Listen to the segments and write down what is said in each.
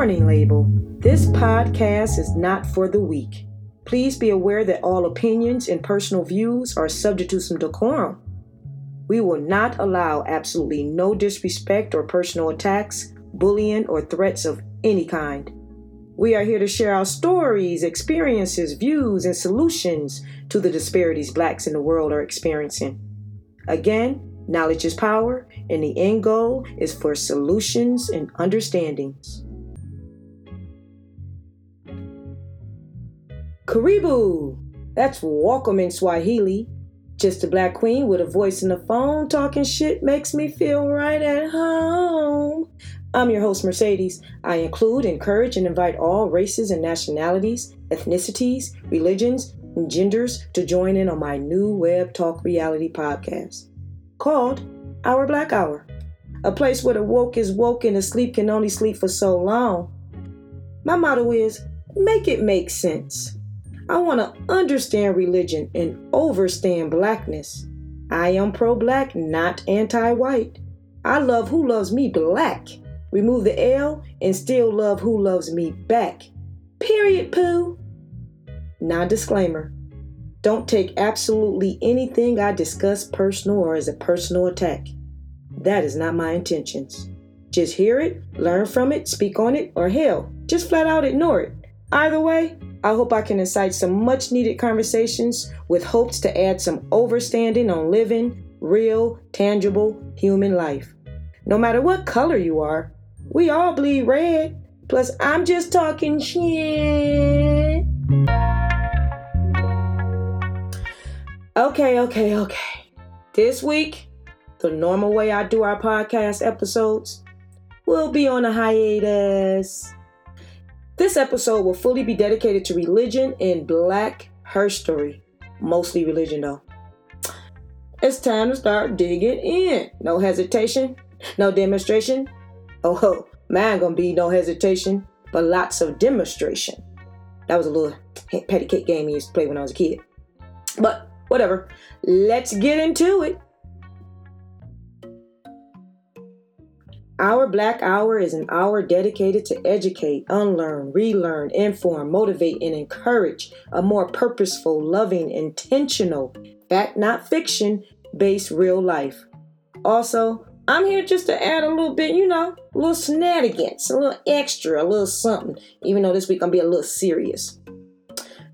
Warning label This podcast is not for the weak. Please be aware that all opinions and personal views are subject to some decorum. We will not allow absolutely no disrespect or personal attacks, bullying, or threats of any kind. We are here to share our stories, experiences, views, and solutions to the disparities blacks in the world are experiencing. Again, knowledge is power, and the end goal is for solutions and understandings. Karibu! That's welcome in Swahili. Just a black queen with a voice in the phone talking shit makes me feel right at home. I'm your host, Mercedes. I include, encourage, and invite all races and nationalities, ethnicities, religions, and genders to join in on my new web talk reality podcast called Our Black Hour, a place where the woke is woke and the sleep can only sleep for so long. My motto is make it make sense. I want to understand religion and overstand blackness. I am pro black, not anti white. I love who loves me black. Remove the L and still love who loves me back. Period, poo. Non disclaimer. Don't take absolutely anything I discuss personal or as a personal attack. That is not my intentions. Just hear it, learn from it, speak on it, or hell, just flat out ignore it. Either way, I hope I can incite some much needed conversations with hopes to add some overstanding on living, real, tangible human life. No matter what color you are, we all bleed red. Plus, I'm just talking shit. Okay, okay, okay. This week, the normal way I do our podcast episodes will be on a hiatus. This episode will fully be dedicated to religion and black history. Mostly religion, though. It's time to start digging in. No hesitation, no demonstration. Oh, ho, mine gonna be no hesitation, but lots of demonstration. That was a little patty cake game we used to play when I was a kid. But whatever. Let's get into it. Our Black Hour is an hour dedicated to educate, unlearn, relearn, inform, motivate, and encourage a more purposeful, loving, intentional, fact not fiction based real life. Also, I'm here just to add a little bit, you know, a little shenanigans, a little extra, a little something, even though this week I'm gonna be a little serious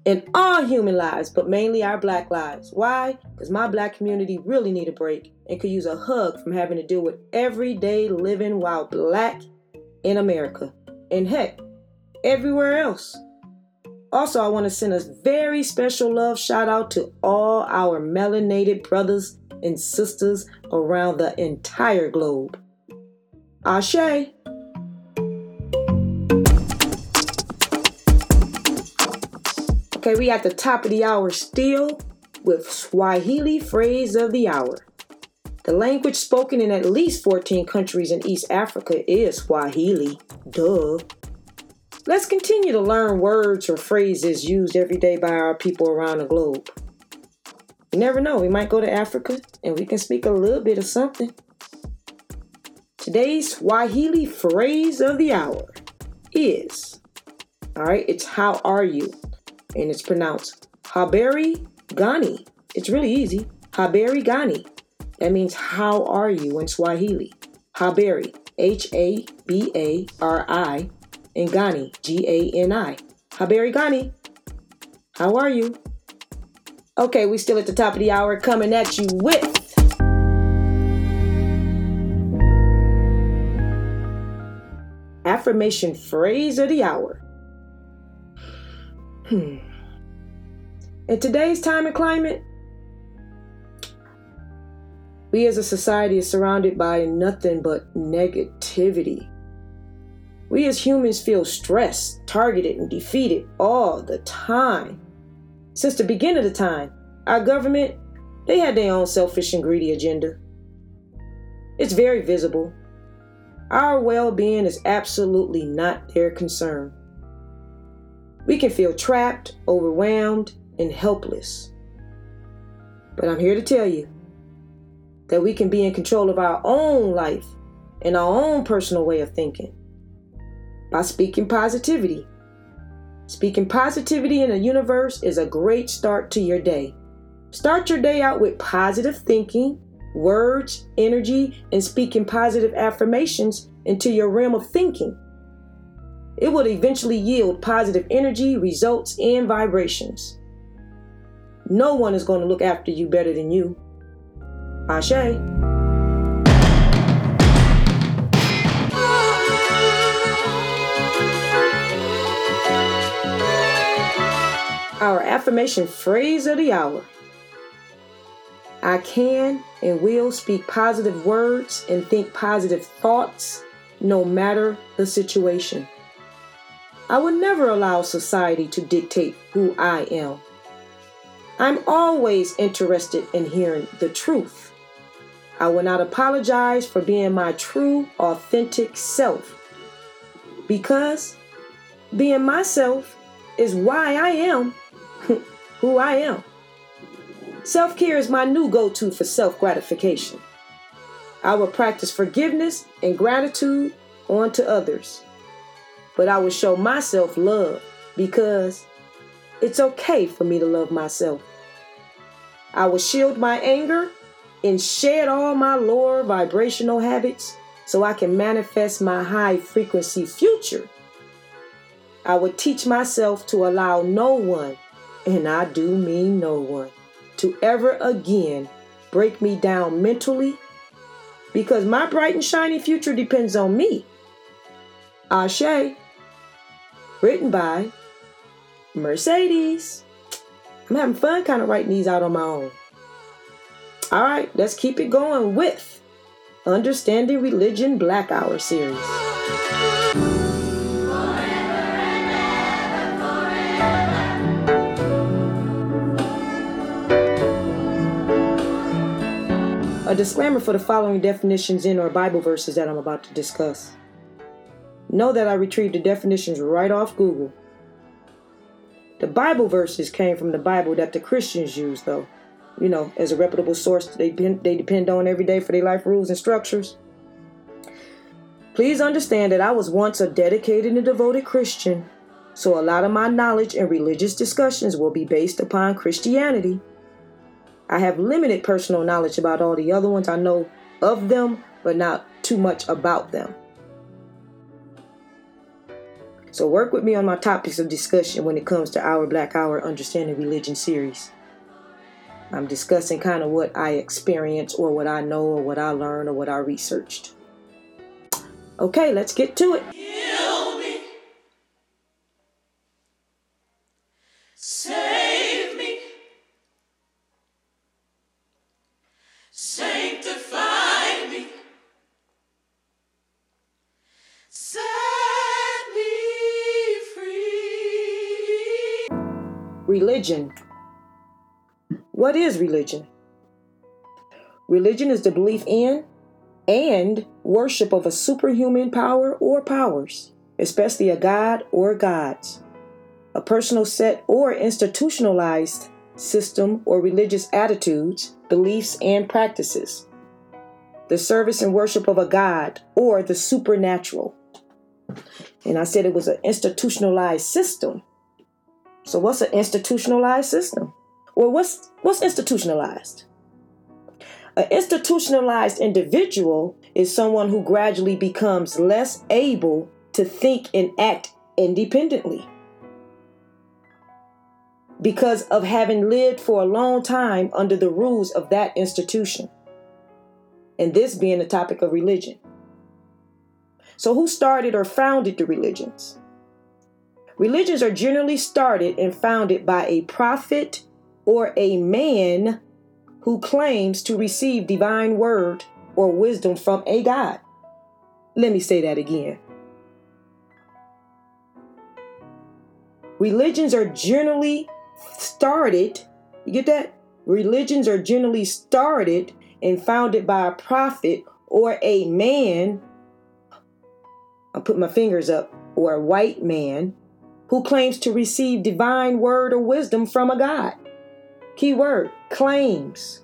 in all human lives, but mainly our black lives. Why? Because my black community really need a break and could use a hug from having to deal with everyday living while black in America. And heck, everywhere else. Also, I want to send a very special love shout out to all our melanated brothers and sisters around the entire globe. Ashe. Okay, we at the top of the hour still with Swahili phrase of the hour. The language spoken in at least 14 countries in East Africa is Swahili. Duh. Let's continue to learn words or phrases used every day by our people around the globe. You never know, we might go to Africa and we can speak a little bit of something. Today's Swahili phrase of the hour is, all right, it's how are you? And it's pronounced Habari Gani. It's really easy. Habari Gani. That means how are you in Swahili. Habari, H A B A R I, and Gani, G A N I. Habari Gani. How are you? Okay, we still at the top of the hour coming at you with affirmation phrase of the hour. Hmm. In today's time and climate, we as a society are surrounded by nothing but negativity. We as humans feel stressed, targeted, and defeated all the time. Since the beginning of the time, our government, they had their own selfish and greedy agenda. It's very visible. Our well being is absolutely not their concern. We can feel trapped, overwhelmed, and helpless. But I'm here to tell you that we can be in control of our own life and our own personal way of thinking. by speaking positivity. Speaking positivity in the universe is a great start to your day. Start your day out with positive thinking, words, energy, and speaking positive affirmations into your realm of thinking. It will eventually yield positive energy, results, and vibrations. No one is going to look after you better than you. Ashe. Our affirmation phrase of the hour I can and will speak positive words and think positive thoughts no matter the situation. I will never allow society to dictate who I am. I'm always interested in hearing the truth. I will not apologize for being my true, authentic self. Because being myself is why I am who I am. Self care is my new go to for self gratification. I will practice forgiveness and gratitude onto others. But I will show myself love because it's okay for me to love myself. I will shield my anger and shed all my lower vibrational habits so I can manifest my high frequency future. I will teach myself to allow no one and I do mean no one, to ever again break me down mentally because my bright and shiny future depends on me. Ashe, written by Mercedes. I'm having fun kind of writing these out on my own. All right, let's keep it going with Understanding Religion Black Hour series. A disclaimer for the following definitions in or Bible verses that I'm about to discuss. Know that I retrieved the definitions right off Google. The Bible verses came from the Bible that the Christians use, though. You know, as a reputable source they, they depend on every day for their life rules and structures. Please understand that I was once a dedicated and devoted Christian, so a lot of my knowledge and religious discussions will be based upon Christianity. I have limited personal knowledge about all the other ones. I know of them, but not too much about them. So work with me on my topics of discussion when it comes to our Black Hour Understanding Religion series. I'm discussing kind of what I experienced or what I know or what I learned or what I researched. Okay, let's get to it. Religion. What is religion? Religion is the belief in and worship of a superhuman power or powers, especially a god or gods, a personal set or institutionalized system or religious attitudes, beliefs, and practices, the service and worship of a god or the supernatural. And I said it was an institutionalized system so what's an institutionalized system? Well, what's what's institutionalized? An institutionalized individual is someone who gradually becomes less able to think and act independently because of having lived for a long time under the rules of that institution. And this being the topic of religion. So, who started or founded the religions? Religions are generally started and founded by a prophet or a man who claims to receive divine word or wisdom from a God. Let me say that again. Religions are generally started, you get that? Religions are generally started and founded by a prophet or a man. I'll put my fingers up, or a white man who claims to receive divine word or wisdom from a God. Key word claims.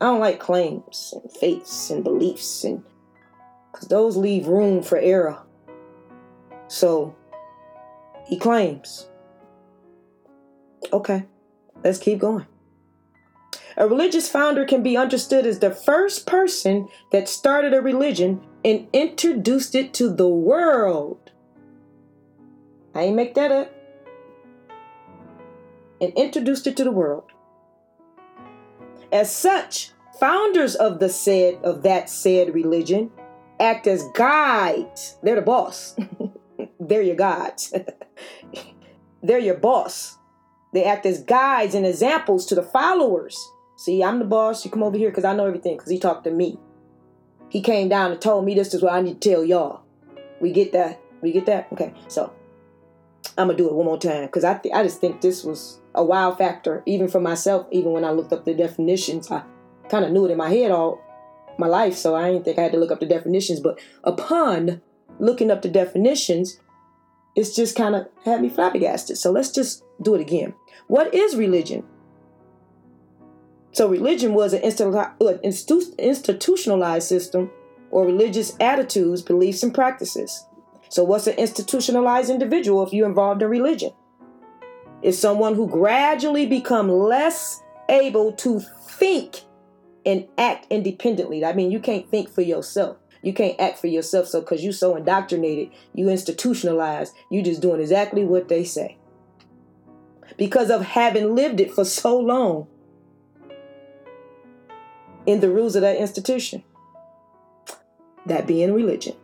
I don't like claims and faiths and beliefs and because those leave room for error. So he claims. Okay, let's keep going. A religious founder can be understood as the first person that started a religion and introduced it to the world. I ain't make that up. And introduced it to the world. As such, founders of the said of that said religion act as guides. They're the boss. They're your gods. They're your boss. They act as guides and examples to the followers. See, I'm the boss. You come over here because I know everything because he talked to me. He came down and told me this is what I need to tell y'all. We get that? We get that? Okay, so I'm gonna do it one more time because I th- I just think this was a wow factor, even for myself. Even when I looked up the definitions, I kind of knew it in my head all my life, so I didn't think I had to look up the definitions. But upon looking up the definitions, it's just kind of had me flabbergasted. So let's just do it again. What is religion? So religion was an institutionalized system or religious attitudes, beliefs, and practices. So what's an institutionalized individual if you're involved in religion? It's someone who gradually become less able to think and act independently. I mean, you can't think for yourself. You can't act for yourself. So, because you're so indoctrinated, you institutionalized, you just doing exactly what they say. Because of having lived it for so long in the rules of that institution. That being religion.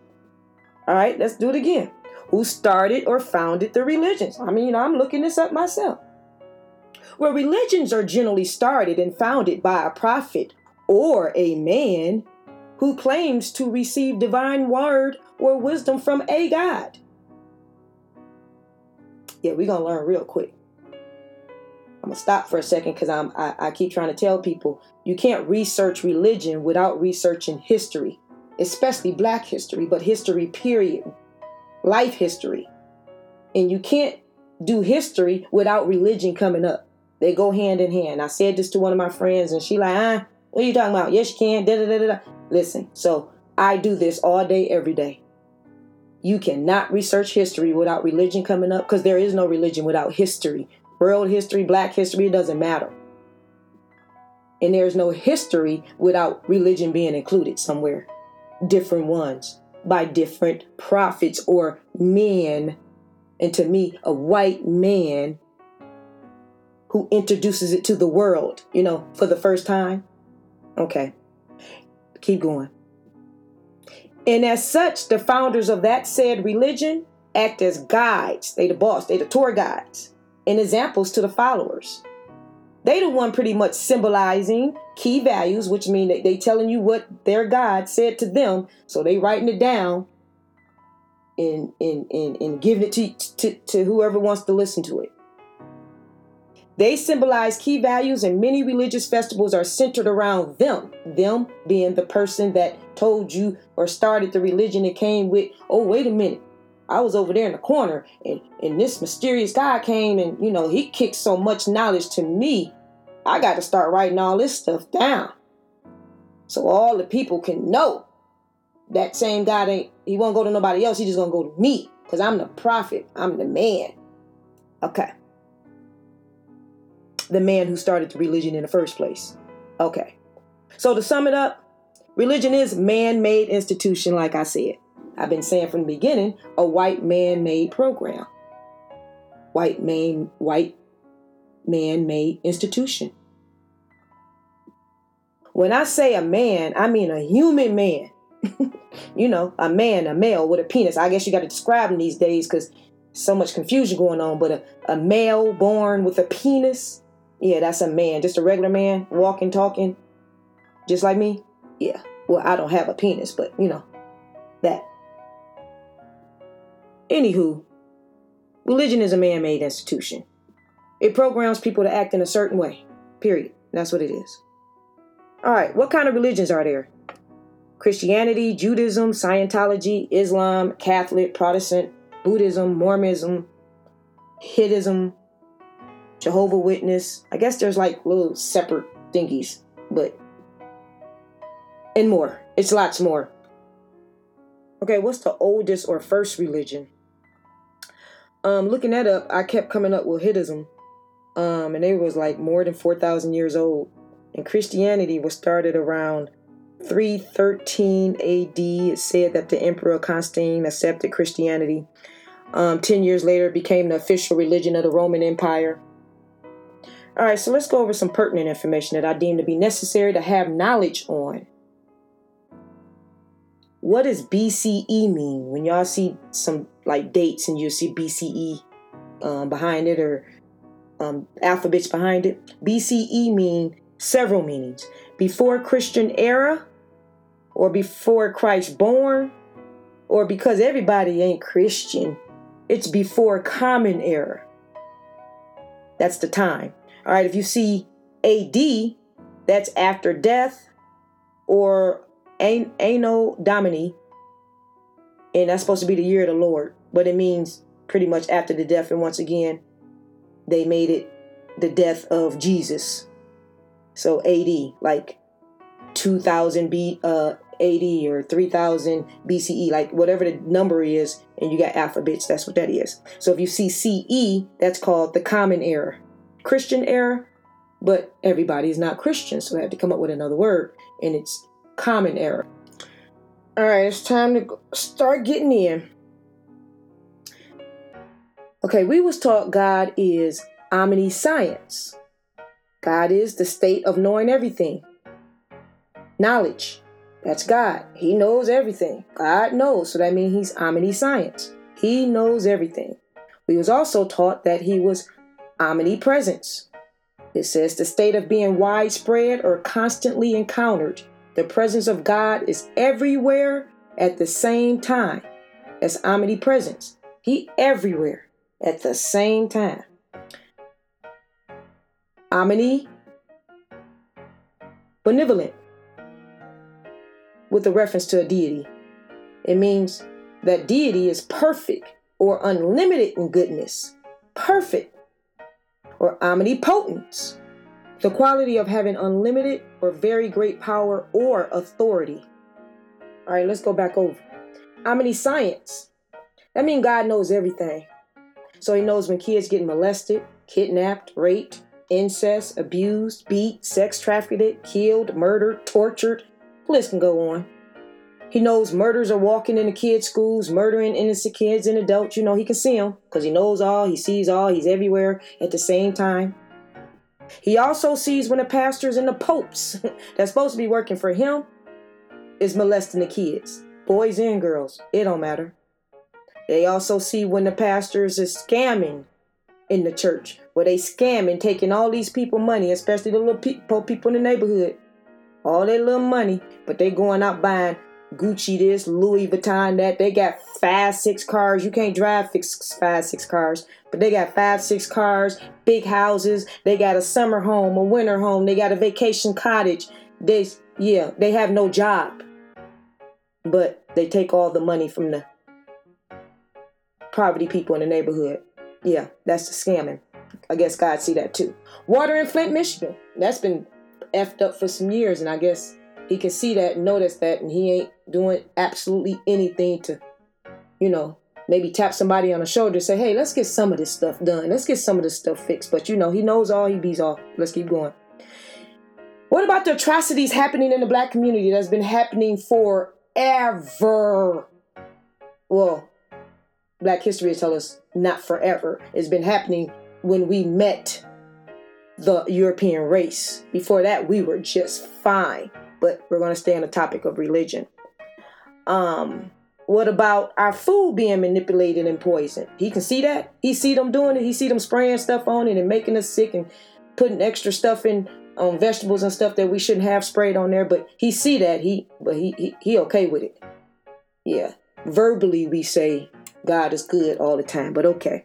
All right, let's do it again. Who started or founded the religions? I mean, I'm looking this up myself. Where religions are generally started and founded by a prophet or a man who claims to receive divine word or wisdom from a God. Yeah, we're gonna learn real quick. I'm gonna stop for a second because I'm I, I keep trying to tell people you can't research religion without researching history, especially black history, but history period, life history. And you can't do history without religion coming up. They go hand in hand. I said this to one of my friends, and she like, ah, what are you talking about? Yes, you can. Da, da, da, da. Listen, so I do this all day, every day. You cannot research history without religion coming up because there is no religion without history. World history, black history, it doesn't matter. And there's no history without religion being included somewhere. Different ones by different prophets or men. And to me, a white man who introduces it to the world, you know, for the first time. Okay, keep going. And as such, the founders of that said religion act as guides. They the boss, they the tour guides and examples to the followers. They the one pretty much symbolizing key values, which mean that they telling you what their God said to them. So they writing it down and and and, and giving it to, to, to whoever wants to listen to it. They symbolize key values, and many religious festivals are centered around them. Them being the person that told you or started the religion that came with, oh, wait a minute. I was over there in the corner, and, and this mysterious guy came, and you know, he kicked so much knowledge to me. I got to start writing all this stuff down. So all the people can know that same God ain't, he won't go to nobody else. He just gonna go to me because I'm the prophet, I'm the man. Okay the man who started the religion in the first place. Okay. So to sum it up, religion is man-made institution like I said. I've been saying from the beginning, a white man-made program. White man white man-made institution. When I say a man, I mean a human man. you know, a man, a male with a penis. I guess you got to describe them these days because so much confusion going on. But a, a male born with a penis yeah, that's a man, just a regular man, walking, talking, just like me. Yeah. Well, I don't have a penis, but you know, that. Anywho, religion is a man made institution. It programs people to act in a certain way. Period. That's what it is. All right, what kind of religions are there? Christianity, Judaism, Scientology, Islam, Catholic, Protestant, Buddhism, Mormonism, Hinduism, Jehovah Witness. I guess there's like little separate thingies, but and more. It's lots more. Okay, what's the oldest or first religion? Um, looking that up, I kept coming up with Hittism. Um, and they was like more than 4,000 years old. And Christianity was started around 313 AD. It said that the Emperor Constantine accepted Christianity. Um, 10 years later, it became the official religion of the Roman Empire. All right, so let's go over some pertinent information that I deem to be necessary to have knowledge on. What does BCE mean? When y'all see some like dates and you see BCE um, behind it or um, alphabets behind it, BCE mean several meanings. Before Christian era, or before Christ born, or because everybody ain't Christian, it's before common era. That's the time. All right, if you see AD, that's after death or Anno Domini, and that's supposed to be the year of the Lord, but it means pretty much after the death. And once again, they made it the death of Jesus. So AD, like 2000 B, uh, AD or 3000 BCE, like whatever the number is, and you got alphabets, that's what that is. So if you see CE, that's called the Common Era. Christian era, but everybody is not Christian, so I have to come up with another word, and it's Common error. All right, it's time to start getting in. Okay, we was taught God is omniscience. God is the state of knowing everything. Knowledge. That's God. He knows everything. God knows. So that means he's omniscience. He knows everything. We was also taught that he was omnipresence. It says the state of being widespread or constantly encountered. The presence of God is everywhere at the same time. That's omnipresence. He everywhere at the same time. Omni benevolent with a reference to a deity. It means that deity is perfect or unlimited in goodness. Perfect or omnipotence. The quality of having unlimited or very great power or authority. All right, let's go back over. Omniscience. That means God knows everything. So he knows when kids get molested, kidnapped, raped, incest, abused, beat, sex trafficked, killed, murdered, tortured. The list can go on. He knows murders are walking into kids' schools, murdering innocent kids and adults. You know, he can see them because he knows all, he sees all, he's everywhere at the same time. He also sees when the pastors and the popes that's supposed to be working for him is molesting the kids, boys and girls. It don't matter. They also see when the pastors is scamming in the church, where they scamming, taking all these people money, especially the little people, people in the neighborhood, all their little money, but they going out buying Gucci this, Louis Vuitton that. They got five, six cars. You can't drive five, six cars, but they got five, six cars, big houses. They got a summer home, a winter home. They got a vacation cottage. They, yeah, they have no job, but they take all the money from the poverty people in the neighborhood. Yeah, that's the scamming. I guess God see that too. Water in Flint, Michigan. That's been effed up for some years, and I guess he can see that notice that, and he ain't doing absolutely anything to, you know, maybe tap somebody on the shoulder say, hey, let's get some of this stuff done. Let's get some of this stuff fixed. But you know, he knows all, he bees all. Let's keep going. What about the atrocities happening in the black community that's been happening forever? Well, Black history tells us not forever. It's been happening when we met the European race. Before that, we were just fine. But we're going to stay on the topic of religion. Um, what about our food being manipulated and poisoned? He can see that. He see them doing it. He see them spraying stuff on it and making us sick and putting extra stuff in on um, vegetables and stuff that we shouldn't have sprayed on there. But he see that. He but he he, he okay with it. Yeah. Verbally we say God is good all the time, but okay.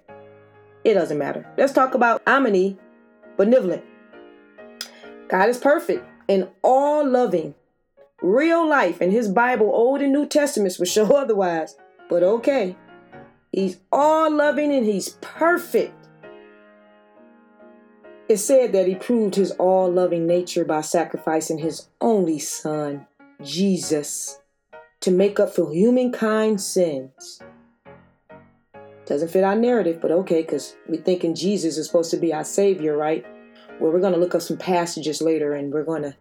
It doesn't matter. Let's talk about Omni, benevolent. God is perfect and all loving. Real life and his Bible, Old and New Testaments will show otherwise. But okay. He's all loving and he's perfect. It said that he proved his all loving nature by sacrificing his only son, Jesus, to make up for humankind's sins. Doesn't fit our narrative, but okay, because we're thinking Jesus is supposed to be our Savior, right? Well, we're going to look up some passages later and we're going to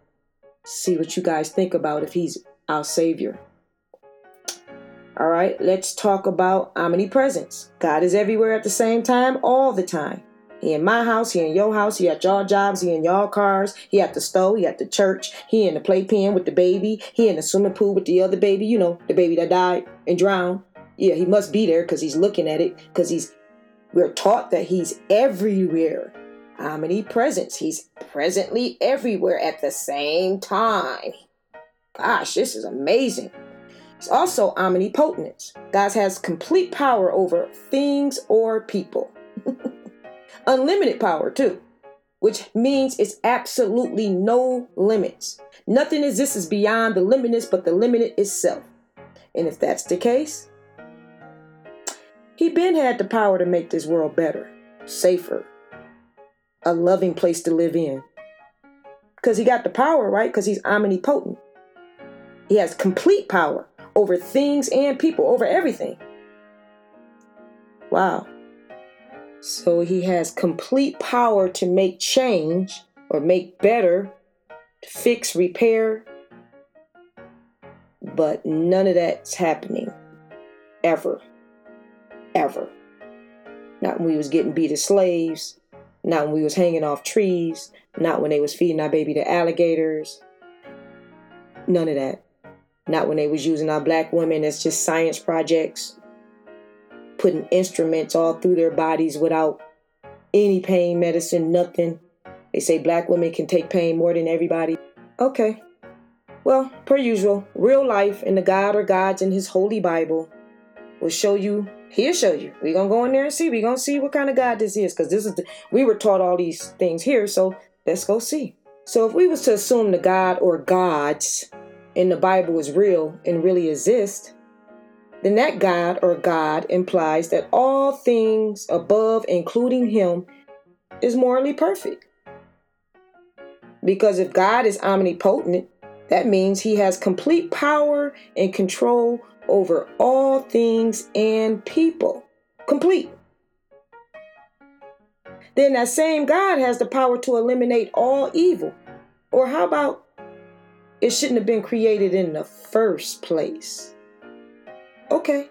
see what you guys think about if He's our Savior. All right, let's talk about omnipresence. God is everywhere at the same time, all the time. He in my house, he in your house, he at your jobs, he in your cars, he at the store, he at the church, he in the playpen with the baby, he in the swimming pool with the other baby, you know, the baby that died and drowned. Yeah, he must be there because he's looking at it, because he's we're taught that he's everywhere. Um, Omnipresence. He's presently everywhere at the same time. Gosh, this is amazing. It's also omnipotence. God has complete power over things or people. Unlimited power, too, which means it's absolutely no limits. Nothing exists is beyond the limitless but the limited itself. And if that's the case, he been had the power to make this world better, safer, a loving place to live in. Because he got the power, right? Because he's omnipotent. He has complete power over things and people, over everything. Wow. So he has complete power to make change or make better, to fix, repair. But none of that's happening ever. Ever. Not when we was getting beat as slaves, not when we was hanging off trees, not when they was feeding our baby to alligators. None of that. Not when they was using our black women as just science projects, putting instruments all through their bodies without any pain medicine, nothing. They say black women can take pain more than everybody. Okay. Well, per usual, real life and the God or gods in his holy Bible will show you he'll show you. We're gonna go in there and see. We're gonna see what kind of God this is. Because this is the we were taught all these things here, so let's go see. So if we was to assume the God or gods in the Bible is real and really exist, then that God or God implies that all things above, including Him, is morally perfect. Because if God is omnipotent, that means He has complete power and control over all things and people. Complete. Then that same God has the power to eliminate all evil. Or how about it shouldn't have been created in the first place. Okay.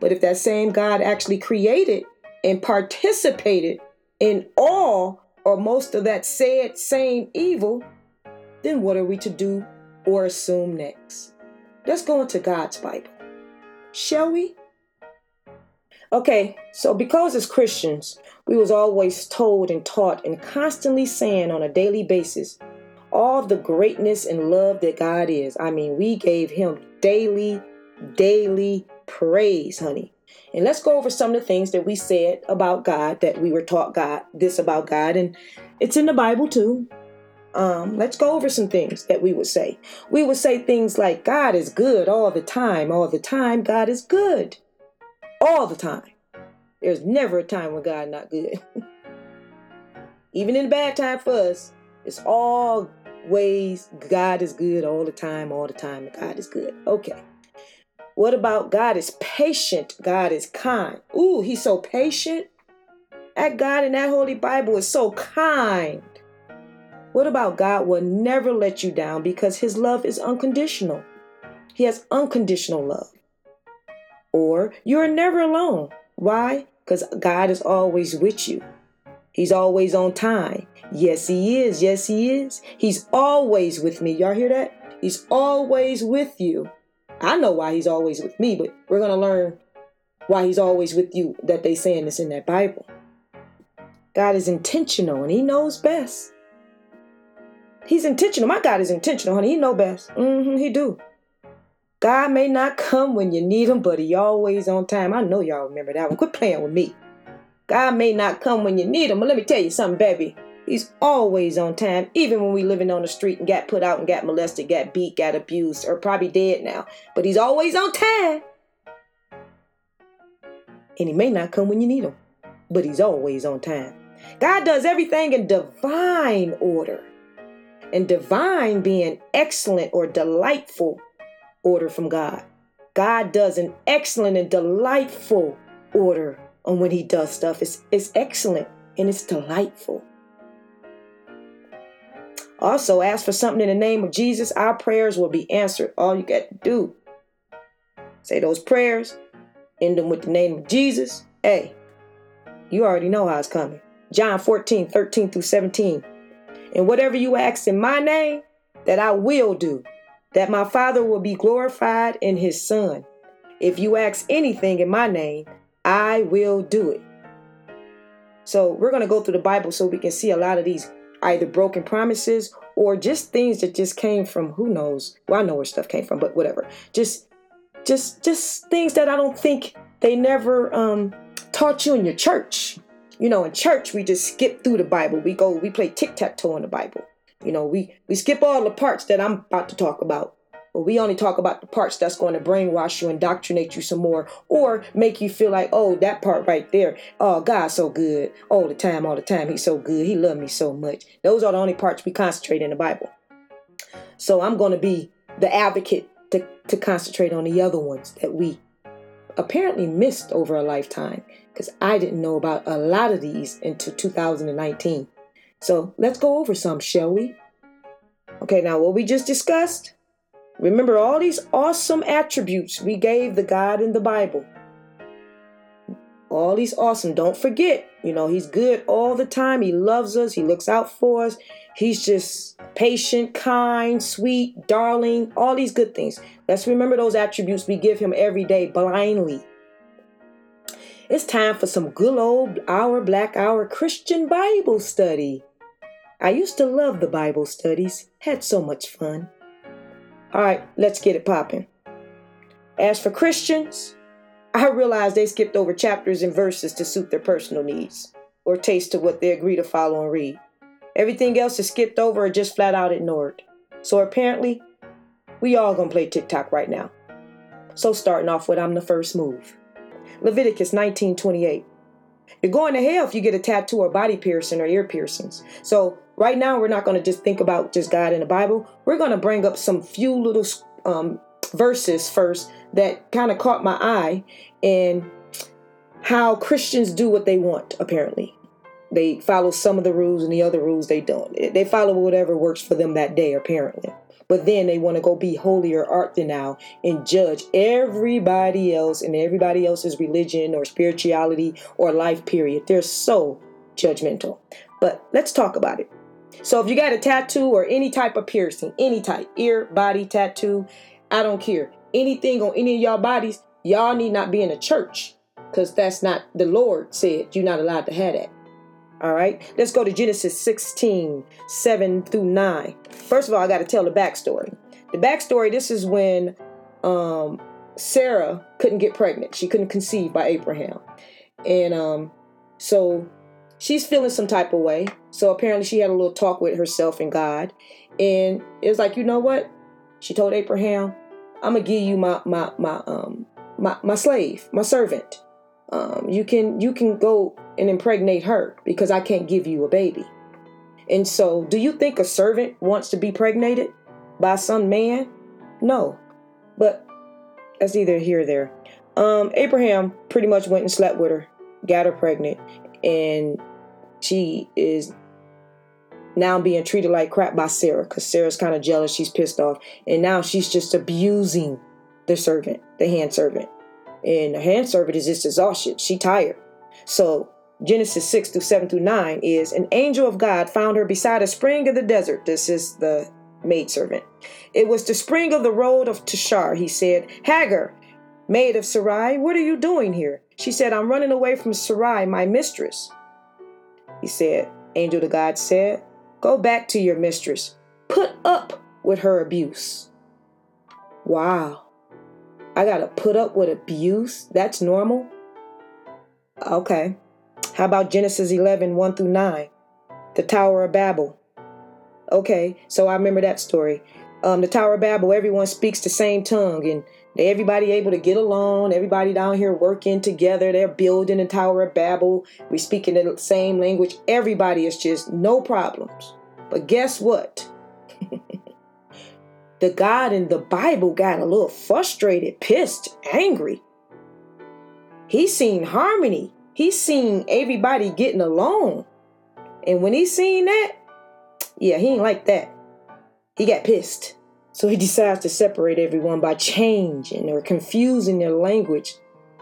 But if that same God actually created and participated in all or most of that said same evil, then what are we to do or assume next? Let's go into God's Bible. Shall we? Okay, so because as Christians, we was always told and taught and constantly saying on a daily basis all the greatness and love that God is. I mean, we gave him daily, daily praise, honey. And let's go over some of the things that we said about God that we were taught God this about God and it's in the Bible too. Um, let's go over some things that we would say. We would say things like God is good all the time, all the time. God is good all the time. There's never a time when God not good. Even in a bad time for us, it's always God is good all the time, all the time. God is good. Okay. What about God is patient? God is kind. Ooh, he's so patient. That God in that Holy Bible is so kind. What about God will never let you down because his love is unconditional? He has unconditional love. Or you're never alone. Why? Because God is always with you. He's always on time. Yes, He is. Yes, He is. He's always with me. Y'all hear that? He's always with you. I know why He's always with me, but we're going to learn why He's always with you that they saying this in that Bible. God is intentional and He knows best. He's intentional. My God is intentional, honey. He know best. Mm-hmm, he do. God may not come when you need him, but he always on time. I know y'all remember that one. Quit playing with me. God may not come when you need him, but let me tell you something, baby. He's always on time, even when we living on the street and got put out and got molested, got beat, got abused, or probably dead now. But he's always on time. And he may not come when you need him, but he's always on time. God does everything in divine order. And divine being excellent or delightful order from God. God does an excellent and delightful order on when he does stuff. It's, it's excellent and it's delightful. Also, ask for something in the name of Jesus. Our prayers will be answered. All you got to do, say those prayers, end them with the name of Jesus. Hey, you already know how it's coming. John 14, 13 through 17. And whatever you ask in my name, that I will do, that my Father will be glorified in his Son. If you ask anything in my name, I will do it. So we're going to go through the Bible so we can see a lot of these either broken promises or just things that just came from who knows. Well, I know where stuff came from, but whatever. Just just just things that I don't think they never um taught you in your church. You know, in church we just skip through the Bible. We go we play tic-tac-toe in the Bible. You know, we we skip all the parts that I'm about to talk about. But we only talk about the parts that's going to brainwash you, indoctrinate you some more, or make you feel like, oh, that part right there, oh, God's so good all the time, all the time. He's so good. He loved me so much. Those are the only parts we concentrate in the Bible. So I'm going to be the advocate to, to concentrate on the other ones that we apparently missed over a lifetime because I didn't know about a lot of these until 2019. So let's go over some, shall we? Okay, now what we just discussed Remember all these awesome attributes we gave the God in the Bible. All these awesome. Don't forget, you know, He's good all the time. He loves us. He looks out for us. He's just patient, kind, sweet, darling, all these good things. Let's remember those attributes we give Him every day blindly. It's time for some good old Our Black Hour Christian Bible study. I used to love the Bible studies, had so much fun. All right, let's get it popping. As for Christians, I realize they skipped over chapters and verses to suit their personal needs or taste to what they agree to follow and read. Everything else is skipped over or just flat out ignored. So apparently, we all gonna play TikTok right now. So starting off with I'm the first move. Leviticus 19:28. You're going to hell if you get a tattoo or body piercing or ear piercings. So right now we're not to just think about just God in the Bible. We're to bring up some few little um, verses first that kind of caught my eye and how Christians do what they want, apparently. They follow some of the rules and the other rules they don't. They follow whatever works for them that day, apparently. But then they want to go be holier art than now and judge everybody else and everybody else's religion or spirituality or life period. They're so judgmental. But let's talk about it. So if you got a tattoo or any type of piercing, any type, ear, body, tattoo, I don't care. Anything on any of y'all bodies, y'all need not be in a church because that's not the Lord said you're not allowed to have that. All right, let's go to Genesis 16, 7 through 9. First of all, I got to tell the backstory. The backstory this is when um, Sarah couldn't get pregnant, she couldn't conceive by Abraham. And um, so she's feeling some type of way. So apparently she had a little talk with herself and God. And it was like, you know what? She told Abraham, I'm gonna give you my my my um my, my slave, my servant. Um, you can you can go and impregnate her because I can't give you a baby. And so, do you think a servant wants to be impregnated by some man? No. But that's either here or there. Um, Abraham pretty much went and slept with her, got her pregnant, and she is now being treated like crap by Sarah because Sarah's kind of jealous. She's pissed off. And now she's just abusing the servant, the hand servant. And the hand servant is just exhausted. She tired. So Genesis 6 through 7 through 9 is an angel of God found her beside a spring of the desert. This is the maidservant. It was the spring of the road of Tashar. He said, Hagar, maid of Sarai, what are you doing here? She said, I'm running away from Sarai, my mistress. He said, Angel of God said, Go back to your mistress. Put up with her abuse. Wow. I got to put up with abuse? That's normal? Okay. How about Genesis 11, 1 through 9? The Tower of Babel. Okay, so I remember that story. Um, the Tower of Babel, everyone speaks the same tongue and everybody able to get along. Everybody down here working together. They're building the Tower of Babel. We speak in the same language. Everybody is just no problems. But guess what? the God in the Bible got a little frustrated, pissed, angry. He seen harmony He's seen everybody getting along. And when he seen that, yeah, he ain't like that. He got pissed. So he decides to separate everyone by changing or confusing their language.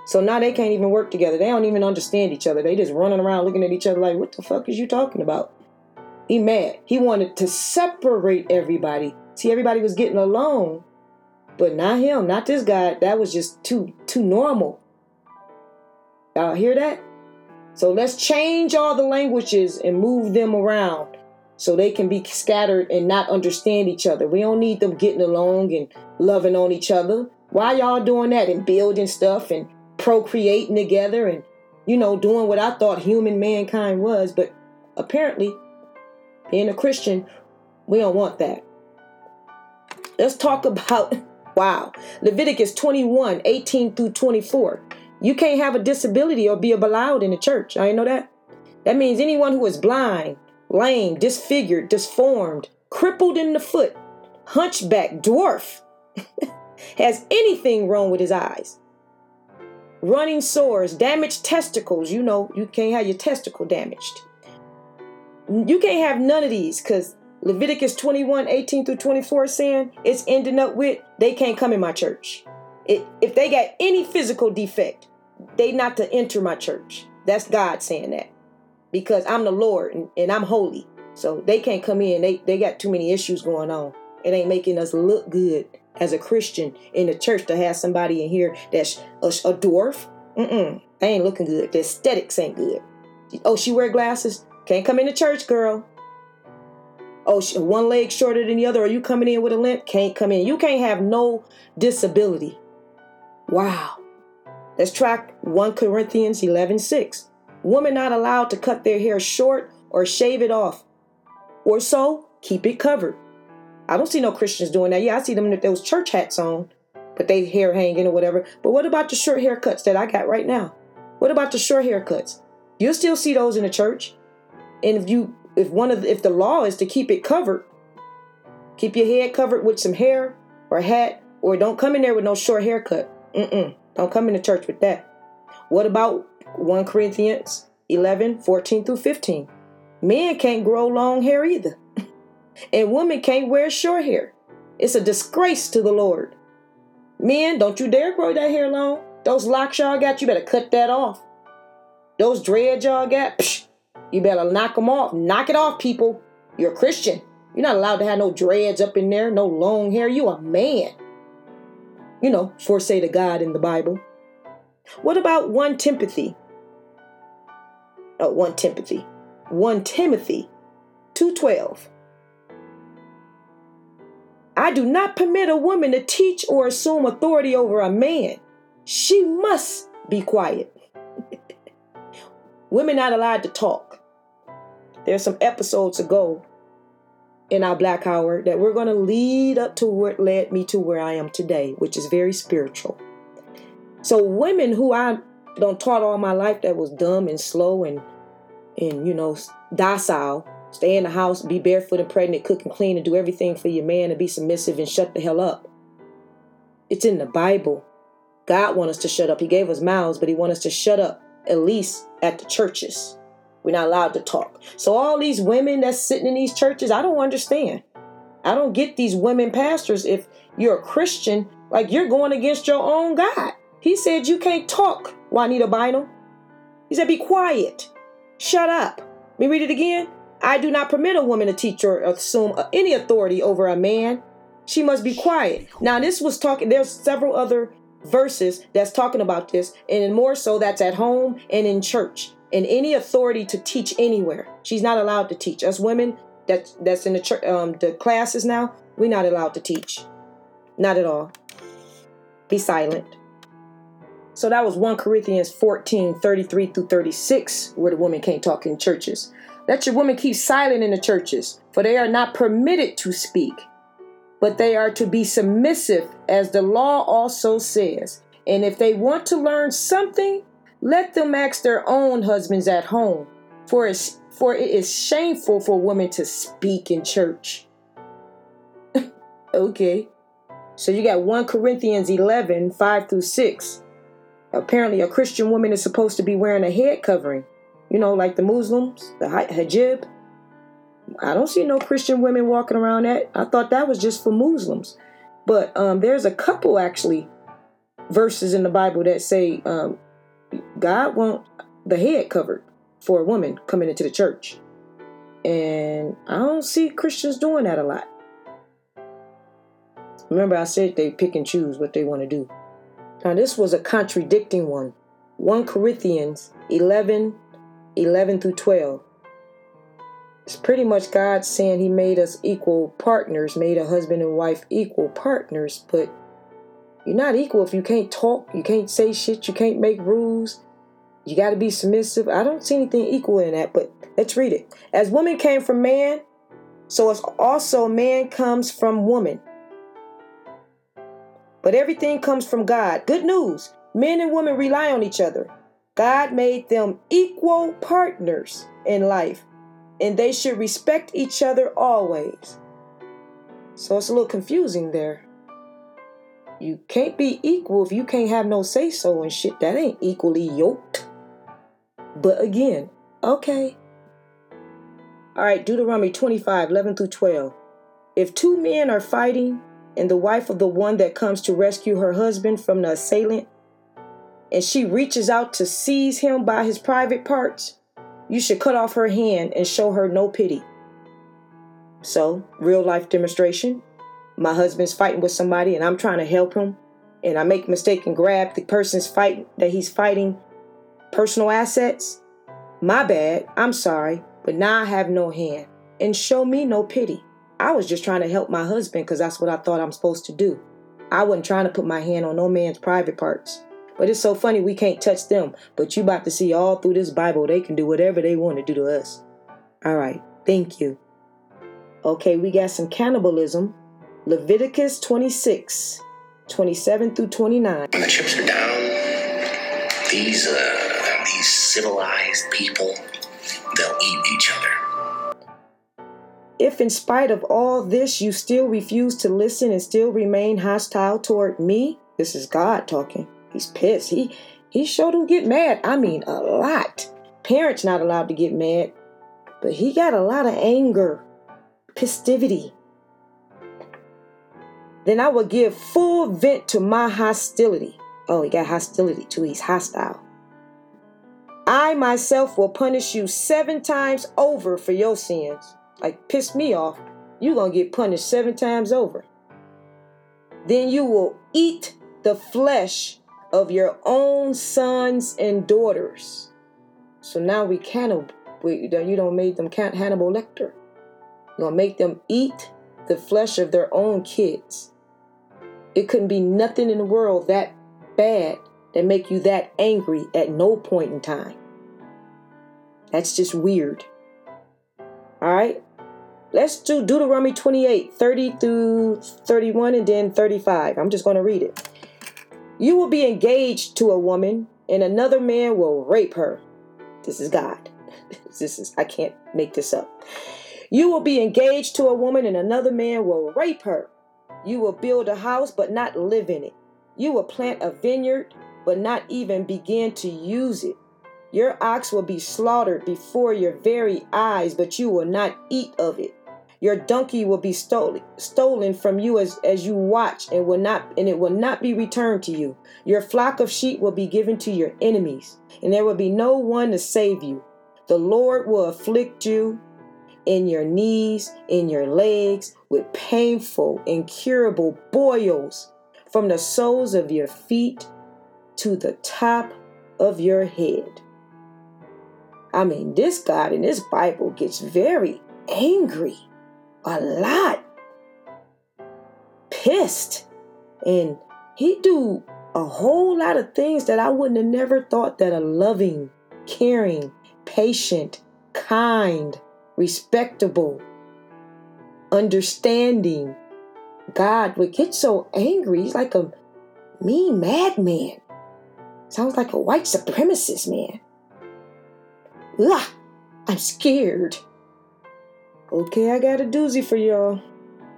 So now they can't even work together. They don't even understand each other. They just running around looking at each other like, what the fuck is you talking about? He mad. He wanted to separate everybody. See, everybody was getting along. But not him, not this guy. That was just too too normal. Y'all hear that? So let's change all the languages and move them around so they can be scattered and not understand each other. We don't need them getting along and loving on each other. Why y'all doing that and building stuff and procreating together and you know doing what I thought human mankind was, but apparently being a Christian, we don't want that. Let's talk about wow. Leviticus 21, 18 through 24. You can't have a disability or be allowed in the church. I know that. That means anyone who is blind, lame, disfigured, disformed, crippled in the foot, hunchback, dwarf, has anything wrong with his eyes. Running sores, damaged testicles, you know, you can't have your testicle damaged. You can't have none of these because Leviticus 21, 18 through 24 saying it's ending up with they can't come in my church. It, if they got any physical defect, they not to enter my church. That's God saying that because I'm the Lord and, and I'm holy. So they can't come in. They they got too many issues going on. It ain't making us look good as a Christian in the church to have somebody in here that's a, a dwarf. Mm-mm. They ain't looking good. The aesthetics ain't good. Oh, she wear glasses. Can't come in the church, girl. Oh, she, one leg shorter than the other. Are you coming in with a limp? Can't come in. You can't have no disability. Wow. Let's track 1 Corinthians 11 6. Women not allowed to cut their hair short or shave it off. Or so, keep it covered. I don't see no Christians doing that. Yeah, I see them with those church hats on, but they hair hanging or whatever. But what about the short haircuts that I got right now? What about the short haircuts? You'll still see those in the church. And if you if one of if the law is to keep it covered, keep your head covered with some hair or hat, or don't come in there with no short haircut. Mm-mm. Don't come into church with that. What about 1 Corinthians 11, 14 through 15? Men can't grow long hair either. and women can't wear short hair. It's a disgrace to the Lord. Men, don't you dare grow that hair long. Those locks y'all got, you better cut that off. Those dreads y'all got, psh, you better knock them off. Knock it off, people. You're a Christian. You're not allowed to have no dreads up in there, no long hair. You a man you know, for say to God in the Bible. What about 1 Timothy? Oh, 1 Timothy. 1 Timothy 2:12. I do not permit a woman to teach or assume authority over a man. She must be quiet. Women not allowed to talk. There's some episodes ago in our Black Hour that we're going to lead up to what led me to where I am today, which is very spiritual. So women who I don't taught all my life that was dumb and slow and and you know docile, stay in the house, be barefoot and pregnant, cook and clean, and do everything for your man and be submissive and shut the hell up. It's in the Bible. God wants us to shut up. He gave us mouths, but He wants us to shut up, at least at the churches. We're not allowed to talk. So all these women that's sitting in these churches, I don't understand. I don't get these women pastors if you're a Christian, like you're going against your own God. He said you can't talk, Juanita Bynum. He said, be quiet. Shut up. Let me read it again. I do not permit a woman to teach or assume any authority over a man. She must be quiet. Now, this was talking, there's several other verses that's talking about this, and more so that's at home and in church and any authority to teach anywhere. She's not allowed to teach. Us women that that's in the church, um, the classes now, we're not allowed to teach. Not at all. Be silent. So that was 1 Corinthians 14, 33 through 36, where the woman can't talk in churches. Let your women keep silent in the churches, for they are not permitted to speak, but they are to be submissive, as the law also says. And if they want to learn something, let them ask their own husbands at home, for, it's, for it is shameful for women to speak in church. okay. So you got 1 Corinthians 11, 5 through 6. Apparently, a Christian woman is supposed to be wearing a head covering, you know, like the Muslims, the hijab. I don't see no Christian women walking around that. I thought that was just for Muslims. But um, there's a couple actually verses in the Bible that say um, God want the head covered for a woman coming into the church. And I don't see Christians doing that a lot. Remember, I said they pick and choose what they want to do. Now, this was a contradicting one. 1 Corinthians 11 11 through 12. It's pretty much God saying He made us equal partners, made a husband and wife equal partners, but you're not equal if you can't talk, you can't say shit, you can't make rules, you got to be submissive. I don't see anything equal in that, but let's read it. As woman came from man, so as also man comes from woman. But everything comes from God. Good news. Men and women rely on each other. God made them equal partners in life, and they should respect each other always. So it's a little confusing there. You can't be equal if you can't have no say so and shit. That ain't equally yoked. But again, okay. All right, Deuteronomy 25, 11 through 12. If two men are fighting, and the wife of the one that comes to rescue her husband from the assailant, and she reaches out to seize him by his private parts, you should cut off her hand and show her no pity. So, real life demonstration. My husband's fighting with somebody and I'm trying to help him, and I make a mistake and grab the person's fight that he's fighting personal assets. My bad, I'm sorry, but now I have no hand. And show me no pity. I was just trying to help my husband because that's what I thought I'm supposed to do. I wasn't trying to put my hand on no man's private parts. But it's so funny we can't touch them. But you about to see all through this Bible they can do whatever they want to do to us. All right, thank you. Okay, we got some cannibalism. Leviticus 26, 27 through 29. When the chips are down, these uh, these civilized people, they'll eat each other. If in spite of all this you still refuse to listen and still remain hostile toward me, this is God talking. He's pissed. He he showed him get mad. I mean a lot. Parents not allowed to get mad, but he got a lot of anger, pistivity. Then I will give full vent to my hostility. Oh, he got hostility too. He's hostile. I myself will punish you seven times over for your sins. Like, piss me off. You're going to get punished seven times over. Then you will eat the flesh of your own sons and daughters. So now we cannibal. You don't make them Hannibal Lecter. You're gonna make them eat the flesh of their own kids. It couldn't be nothing in the world that bad that make you that angry at no point in time. That's just weird. All right. Let's do Deuteronomy 28, 30 through 31, and then 35. I'm just going to read it. You will be engaged to a woman, and another man will rape her. This is God. this is, I can't make this up. You will be engaged to a woman, and another man will rape her. You will build a house, but not live in it. You will plant a vineyard, but not even begin to use it. Your ox will be slaughtered before your very eyes, but you will not eat of it. Your donkey will be stolen stolen from you as, as you watch and will not and it will not be returned to you. Your flock of sheep will be given to your enemies, and there will be no one to save you. The Lord will afflict you in your knees, in your legs, with painful, incurable boils from the soles of your feet to the top of your head. I mean, this God in this Bible gets very angry a lot pissed and he do a whole lot of things that I wouldn't have never thought that a loving, caring, patient, kind, respectable, understanding God would get so angry. He's like a mean madman. Sounds like a white supremacist man. Ugh, I'm scared. Okay, I got a doozy for y'all.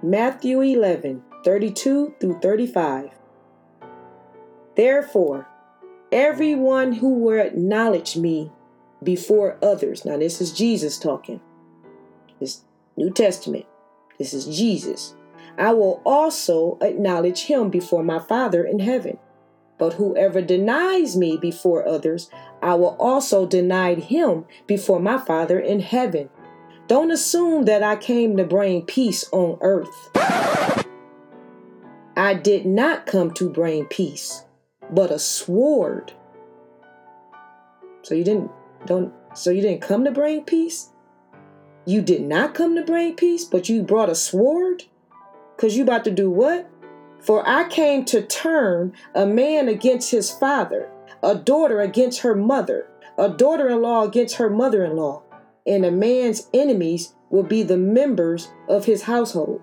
Matthew 11, 32 through 35. Therefore, everyone who will acknowledge me before others. Now, this is Jesus talking. This New Testament. This is Jesus. I will also acknowledge him before my Father in heaven. But whoever denies me before others, I will also deny him before my Father in heaven. Don't assume that I came to bring peace on earth. I did not come to bring peace, but a sword. So you didn't don't so you didn't come to bring peace? You did not come to bring peace, but you brought a sword? Cuz you about to do what? For I came to turn a man against his father, a daughter against her mother, a daughter-in-law against her mother-in-law, and a man's enemies will be the members of his household.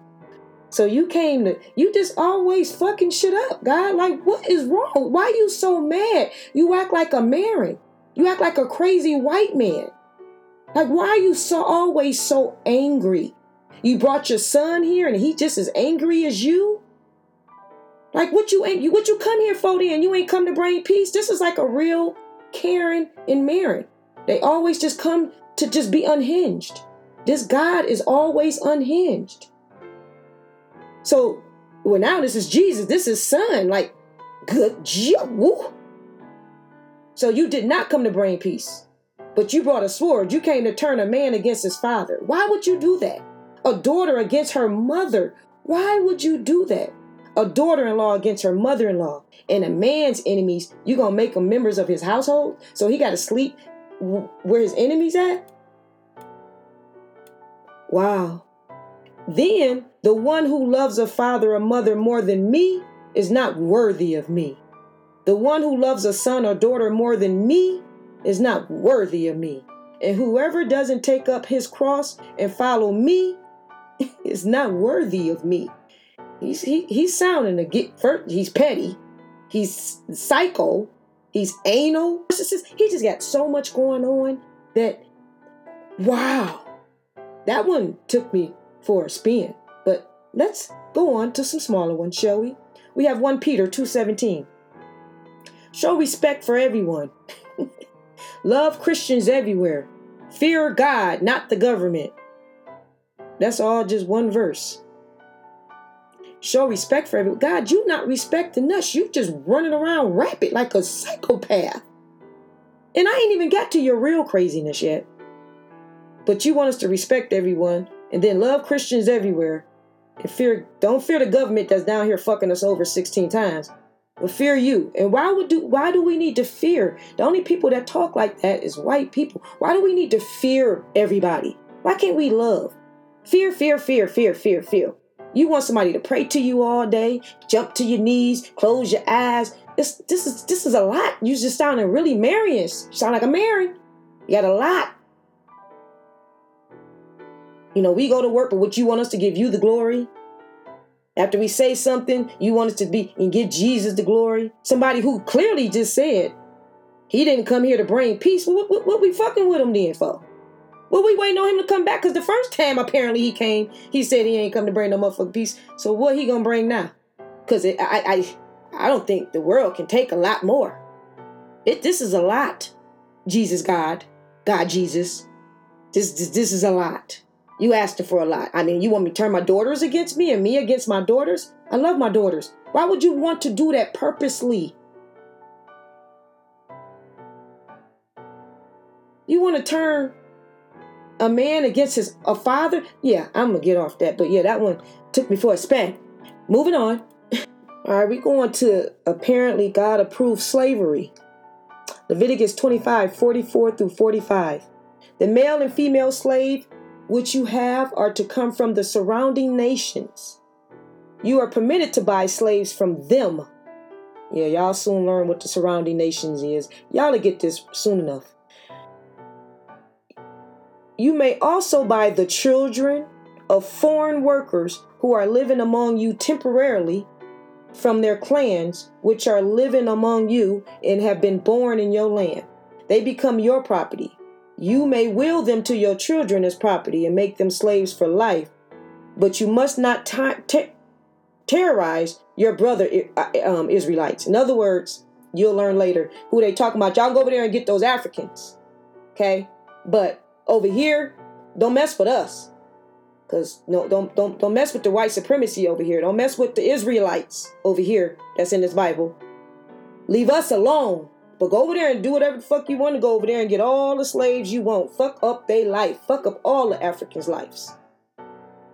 So you came to you just always fucking shit up, God. Like what is wrong? Why you so mad? You act like a Marin. You act like a crazy white man. Like why are you so always so angry? You brought your son here and he just as angry as you? Like what you ain't you what you come here for then? You ain't come to bring peace. This is like a real Karen and Marin. They always just come to just be unhinged. This God is always unhinged. So, well, now this is Jesus. This is Son. Like, good. Woo. So you did not come to bring peace, but you brought a sword. You came to turn a man against his father. Why would you do that? A daughter against her mother. Why would you do that? A daughter in law against her mother in law. And a man's enemies, you going to make them members of his household? So he got to sleep where his enemies at? Wow. Then the one who loves a father or mother more than me is not worthy of me. The one who loves a son or daughter more than me is not worthy of me. And whoever doesn't take up his cross and follow me is not worthy of me. He's he, he's sounding a get first, he's petty, he's psycho, he's anal. He just got so much going on that wow. That one took me for a spin. But let's go on to some smaller ones, shall we? We have 1 Peter 2:17. Show respect for everyone. Love Christians everywhere. Fear God, not the government. That's all just one verse. Show respect for everyone. God, you not respecting us. You just running around rapid like a psychopath. And I ain't even got to your real craziness yet. But you want us to respect everyone and then love Christians everywhere. And fear don't fear the government that's down here fucking us over 16 times. Fear you. And why would do why do we need to fear? The only people that talk like that is white people. Why do we need to fear everybody? Why can't we love? Fear, fear, fear, fear, fear, fear. You want somebody to pray to you all day, jump to your knees, close your eyes. This this is this is a lot. You just sounding really Marian. sound like a Marian. You got a lot. You know, we go to work, but what you want us to give you the glory? After we say something, you want us to be and give Jesus the glory? Somebody who clearly just said he didn't come here to bring peace. What, what, what we fucking with him then for? What we waiting on him to come back? Because the first time apparently he came, he said he ain't come to bring no motherfucking peace. So what he gonna bring now? Because I, I I don't think the world can take a lot more. It this is a lot. Jesus God, God Jesus. This this, this is a lot. You asked her for a lot. I mean, you want me to turn my daughters against me and me against my daughters? I love my daughters. Why would you want to do that purposely? You want to turn a man against his a father? Yeah, I'm gonna get off that. But yeah, that one took me for a span. Moving on. All right, we going to apparently God approved slavery. Leviticus 25, 44 through 45. The male and female slave which you have are to come from the surrounding nations. You are permitted to buy slaves from them. Yeah, y'all soon learn what the surrounding nations is. Y'all will get this soon enough. You may also buy the children of foreign workers who are living among you temporarily from their clans, which are living among you and have been born in your land. They become your property. You may will them to your children as property and make them slaves for life, but you must not t- ter- terrorize your brother um, Israelites. In other words, You'll learn later who they talking about. Y'all go over there and get those Africans. Okay? But over here, don't mess with us. Cause no, don't don't don't mess with the white supremacy over here. Don't mess with the Israelites over here. That's in this Bible. Leave us alone. But go over there and do whatever the fuck you want to go over there and get all the slaves you want. Fuck up their life. Fuck up all the Africans' lives.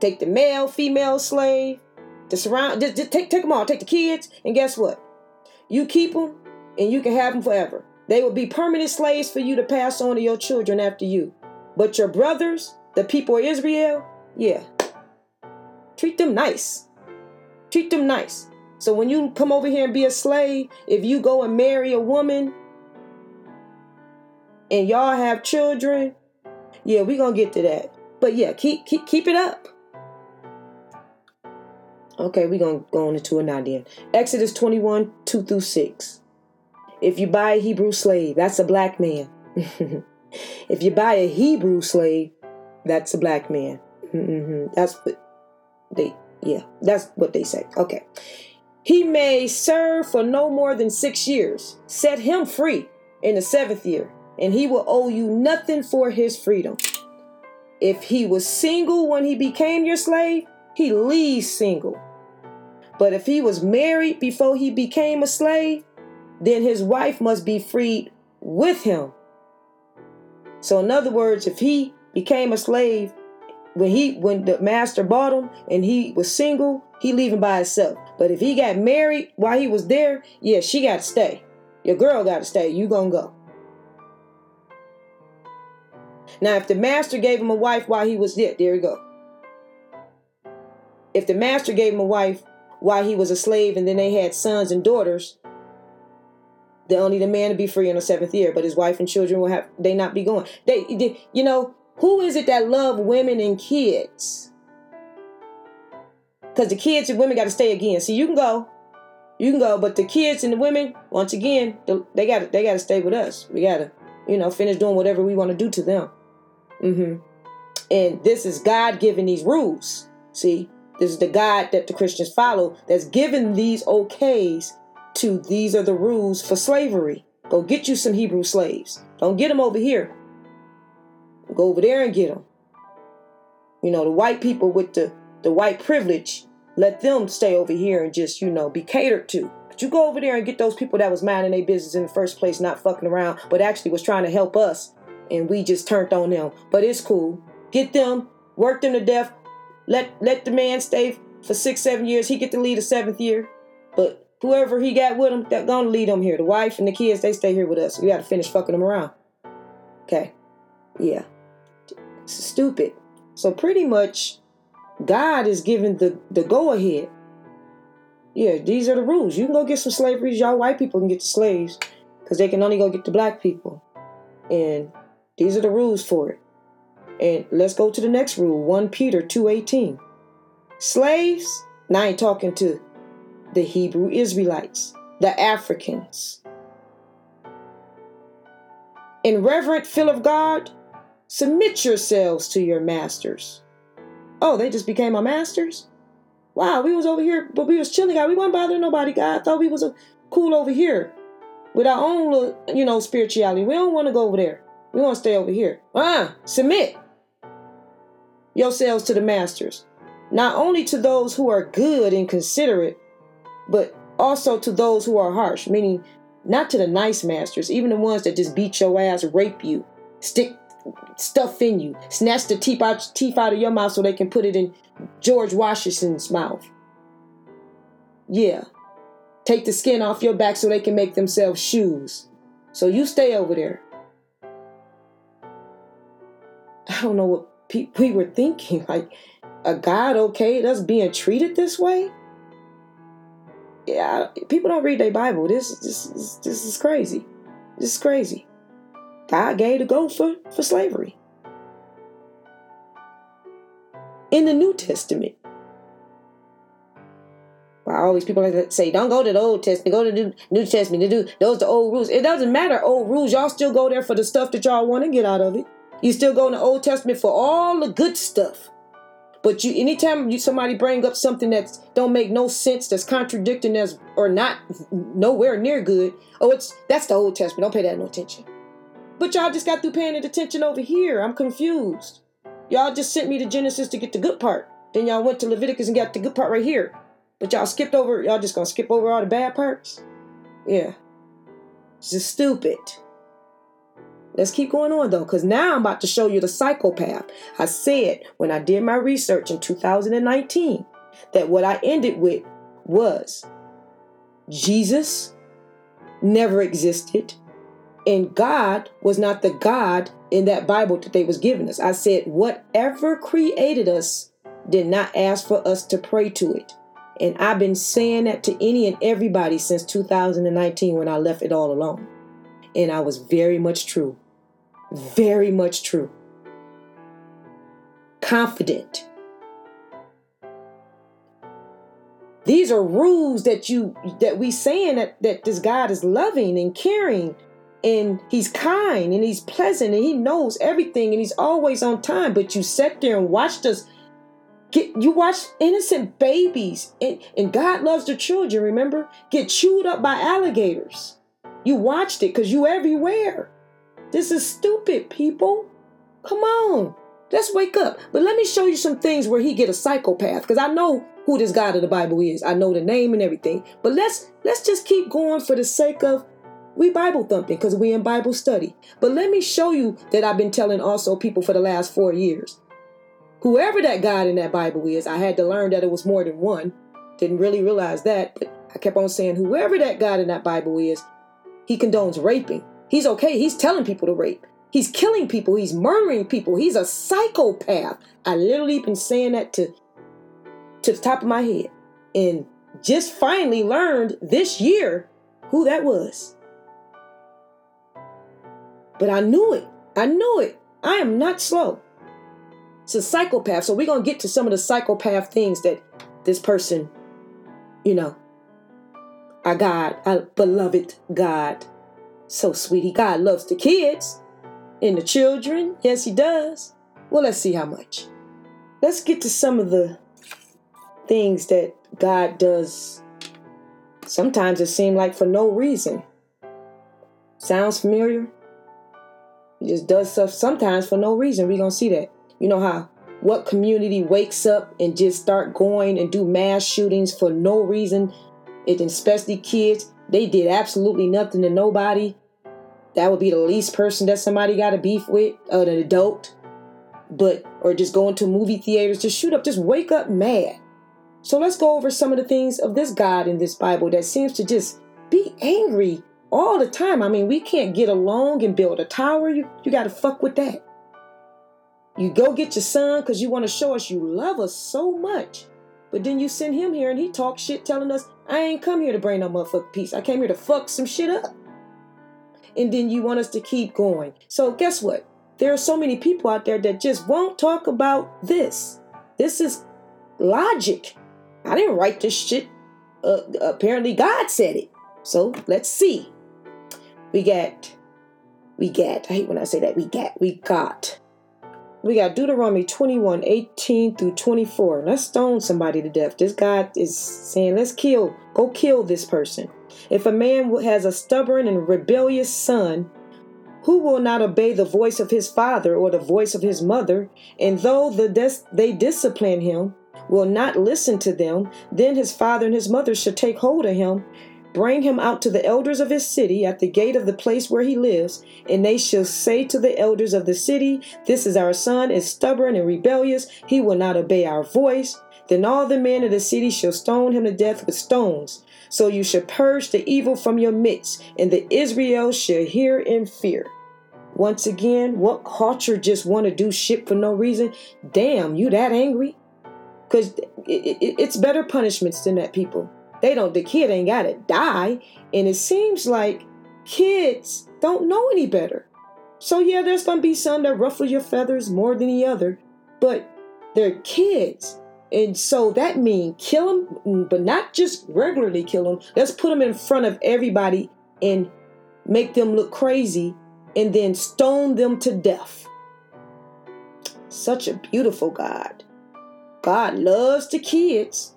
Take the male, female slave, the surround. Just, just take take them all. Take the kids, and guess what? You keep them, and you can have them forever. They will be permanent slaves for you to pass on to your children after you. But your brothers, the people of Israel, yeah. Treat them nice. Treat them nice. So when you come over here and be a slave, if you go and marry a woman and y'all have children, yeah, we're gonna get to that. But yeah, keep keep keep it up. Okay, we're gonna go on into it now then. Exodus 21, 2 through 6. If you buy a Hebrew slave, that's a black man. if you buy a Hebrew slave, that's a black man. Mm-hmm. That's what they, yeah, that's what they say. Okay. He may serve for no more than six years. Set him free in the seventh year, and he will owe you nothing for his freedom. If he was single when he became your slave, he leaves single. But if he was married before he became a slave, then his wife must be freed with him. So, in other words, if he became a slave when he when the master bought him and he was single, he leaving by himself. But if he got married while he was there, yeah, she got to stay. Your girl got to stay. You gonna go. Now, if the master gave him a wife while he was there, there you go. If the master gave him a wife while he was a slave and then they had sons and daughters, then only the man to be free in the seventh year, but his wife and children will have they not be going. They, they you know, who is it that love women and kids? Because the kids and women got to stay again. See, you can go, you can go, but the kids and the women, once again, they got they got to stay with us. We got to, you know, finish doing whatever we want to do to them. Mm-hmm. And this is God giving these rules. See, this is the God that the Christians follow that's given these okays to these are the rules for slavery. Go get you some Hebrew slaves. Don't get them over here. Go over there and get them. You know, the white people with the, the white privilege, let them stay over here and just, you know, be catered to. But you go over there and get those people that was minding their business in the first place, not fucking around, but actually was trying to help us. And we just turned on them. But it's cool. Get them, work them to death. Let let the man stay for six, seven years. He get to lead the seventh year. But whoever he got with him, they're gonna lead him here. The wife and the kids, they stay here with us. We gotta finish fucking them around. Okay. Yeah stupid. So pretty much, God is giving the, the go ahead. Yeah, these are the rules. You can go get some slavery. Y'all white people can get the slaves because they can only go get the black people. And these are the rules for it. And let's go to the next rule 1 Peter 2.18. Slaves, now I ain't talking to the Hebrew Israelites, the Africans. In reverent fear of God, Submit yourselves to your masters. Oh, they just became our masters? Wow, we was over here, but we was chilling, God. We wasn't bothering nobody, God. I thought we was a, cool over here with our own little, you know, spirituality. We don't want to go over there. We want to stay over here. Ah, submit yourselves to the masters, not only to those who are good and considerate, but also to those who are harsh, meaning not to the nice masters, even the ones that just beat your ass, rape you, stick stuff in you. Snatch the teeth out, teeth out of your mouth so they can put it in George Washington's mouth. Yeah. Take the skin off your back so they can make themselves shoes. So you stay over there. I don't know what pe- we were thinking. Like, a God okay us being treated this way? Yeah, people don't read their Bible. This, this, this, this is crazy. This is crazy. God gave the go for, for slavery. In the New Testament, well, all these people like to say, don't go to the Old Testament, go to the New Testament to do those the old rules. It doesn't matter old rules. Y'all still go there for the stuff that y'all want to get out of it. You still go in the Old Testament for all the good stuff. But you, anytime you somebody bring up something that don't make no sense, that's contradicting, that's or not nowhere near good, oh, it's that's the Old Testament. Don't pay that no attention. But y'all just got through paying attention over here. I'm confused. Y'all just sent me to Genesis to get the good part. Then y'all went to Leviticus and got the good part right here. But y'all skipped over. Y'all just gonna skip over all the bad parts. Yeah. It's just stupid. Let's keep going on though, because now I'm about to show you the psychopath. I said when I did my research in 2019 that what I ended with was Jesus never existed and God was not the God in that Bible that they was giving us. I said whatever created us did not ask for us to pray to it. And I've been saying that to any and everybody since 2019 when I left it all alone. And I was very much true. Very much true. Confident. These are rules that you that we saying that, that this God is loving and caring and he's kind and he's pleasant and he knows everything and he's always on time. But you sat there and watched us get you watched innocent babies and, and God loves the children, remember? Get chewed up by alligators. You watched it because you everywhere. This is stupid, people. Come on. Let's wake up. But let me show you some things where he get a psychopath. Because I know who this God of the Bible is. I know the name and everything. But let's let's just keep going for the sake of we Bible thumping because we in Bible study. But let me show you that I've been telling also people for the last four years. Whoever that God in that Bible is, I had to learn that it was more than one. Didn't really realize that, but I kept on saying, whoever that God in that Bible is, he condones raping. He's okay. He's telling people to rape. He's killing people. He's murdering people. He's a psychopath. I literally been saying that to, to the top of my head. And just finally learned this year who that was. But I knew it. I knew it. I am not slow. It's a psychopath. So we're going to get to some of the psychopath things that this person, you know, our God, our beloved God, so sweetie. God loves the kids and the children. Yes, He does. Well, let's see how much. Let's get to some of the things that God does. Sometimes it seems like for no reason. Sounds familiar? He just does stuff sometimes for no reason. We're to see that. You know how what community wakes up and just start going and do mass shootings for no reason? It especially kids. They did absolutely nothing to nobody. That would be the least person that somebody got a beef with, uh, an adult. But or just going to movie theaters to shoot up, just wake up mad. So let's go over some of the things of this God in this Bible that seems to just be angry all the time. I mean, we can't get along and build a tower. You you got to fuck with that. You go get your son because you want to show us you love us so much. But then you send him here and he talks shit telling us, I ain't come here to bring no motherfucking peace. I came here to fuck some shit up. And then you want us to keep going. So guess what? There are so many people out there that just won't talk about this. This is logic. I didn't write this shit. Uh, apparently God said it. So let's see. We get, we get, I hate when I say that. We get, we got we got Deuteronomy 21 18 through 24. Let's stone somebody to death. This guy is saying, let's kill, go kill this person. If a man has a stubborn and rebellious son, who will not obey the voice of his father or the voice of his mother, and though the des- they discipline him, will not listen to them, then his father and his mother should take hold of him Bring him out to the elders of his city at the gate of the place where he lives, and they shall say to the elders of the city, This is our son, is stubborn and rebellious, he will not obey our voice. Then all the men of the city shall stone him to death with stones. So you shall purge the evil from your midst, and the Israel shall hear in fear. Once again, what culture just want to do shit for no reason? Damn, you that angry? Because it, it, it's better punishments than that, people. They don't, the kid ain't got to die. And it seems like kids don't know any better. So, yeah, there's going to be some that ruffle your feathers more than the other, but they're kids. And so that means kill them, mm, but not just regularly kill them. Let's put them in front of everybody and make them look crazy and then stone them to death. Such a beautiful God. God loves the kids.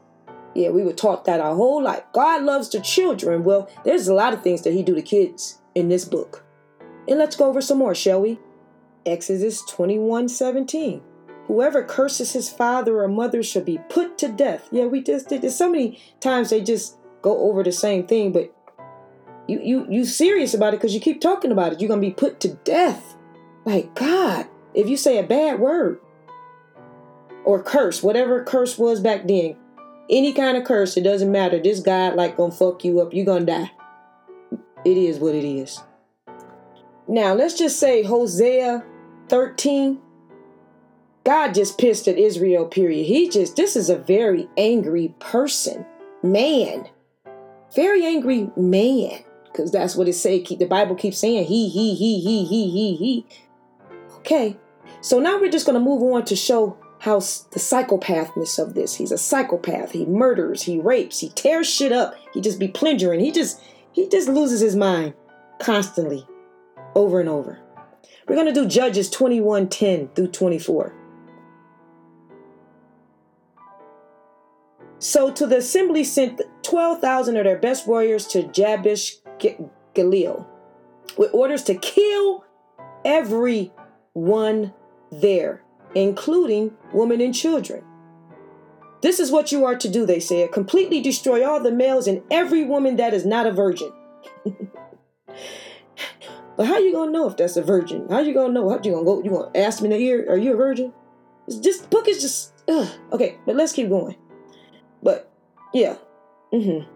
Yeah, we were taught that our whole life. God loves the children. Well, there's a lot of things that He do to kids in this book. And let's go over some more, shall we? Exodus 21 17. Whoever curses his father or mother shall be put to death. Yeah, we just did. So many times they just go over the same thing, but you you you serious about it because you keep talking about it. You're gonna be put to death. Like God, if you say a bad word or curse, whatever curse was back then, any kind of curse, it doesn't matter. This God like gonna fuck you up. You're gonna die. It is what it is. Now let's just say Hosea 13. God just pissed at Israel, period. He just, this is a very angry person. Man. Very angry man. Because that's what it say. Keep the Bible keeps saying he, he, he, he, he, he, he. Okay. So now we're just to move on to show how the psychopathness of this. He's a psychopath. He murders, he rapes, he tears shit up. He just be plundering. He just he just loses his mind constantly over and over. We're going to do Judges 21 10 through 24. So to the assembly sent 12,000 of their best warriors to Jabesh Gilead with orders to kill everyone there, including women and children. This is what you are to do, they said. Completely destroy all the males and every woman that is not a virgin. but how you gonna know if that's a virgin? How you gonna know? How you gonna go? You gonna ask me in the ear? Are you a virgin? It's just book is just ugh. okay. But let's keep going. But yeah, mm-hmm.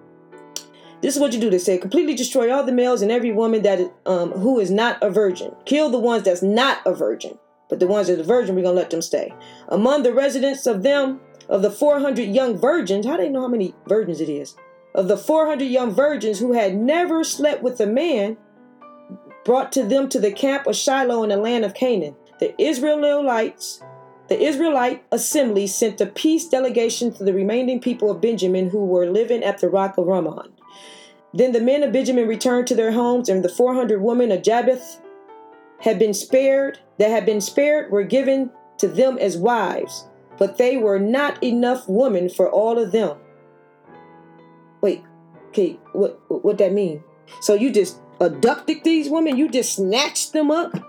This is what you do. They say completely destroy all the males and every woman that um, who is not a virgin. Kill the ones that's not a virgin. But the ones that are virgin, we're gonna let them stay. Among the residents of them, of the 400 young virgins, how do they know how many virgins it is? Of the 400 young virgins who had never slept with a man, brought to them to the camp of Shiloh in the land of Canaan. The Israelites the Israelite assembly sent a peace delegation to the remaining people of Benjamin who were living at the rock of Ramon. Then the men of Benjamin returned to their homes, and the 400 women of Jabesh had been spared, that had been spared, were given to them as wives, but they were not enough women for all of them. Wait, okay, what what that mean? So you just abducted these women? You just snatched them up?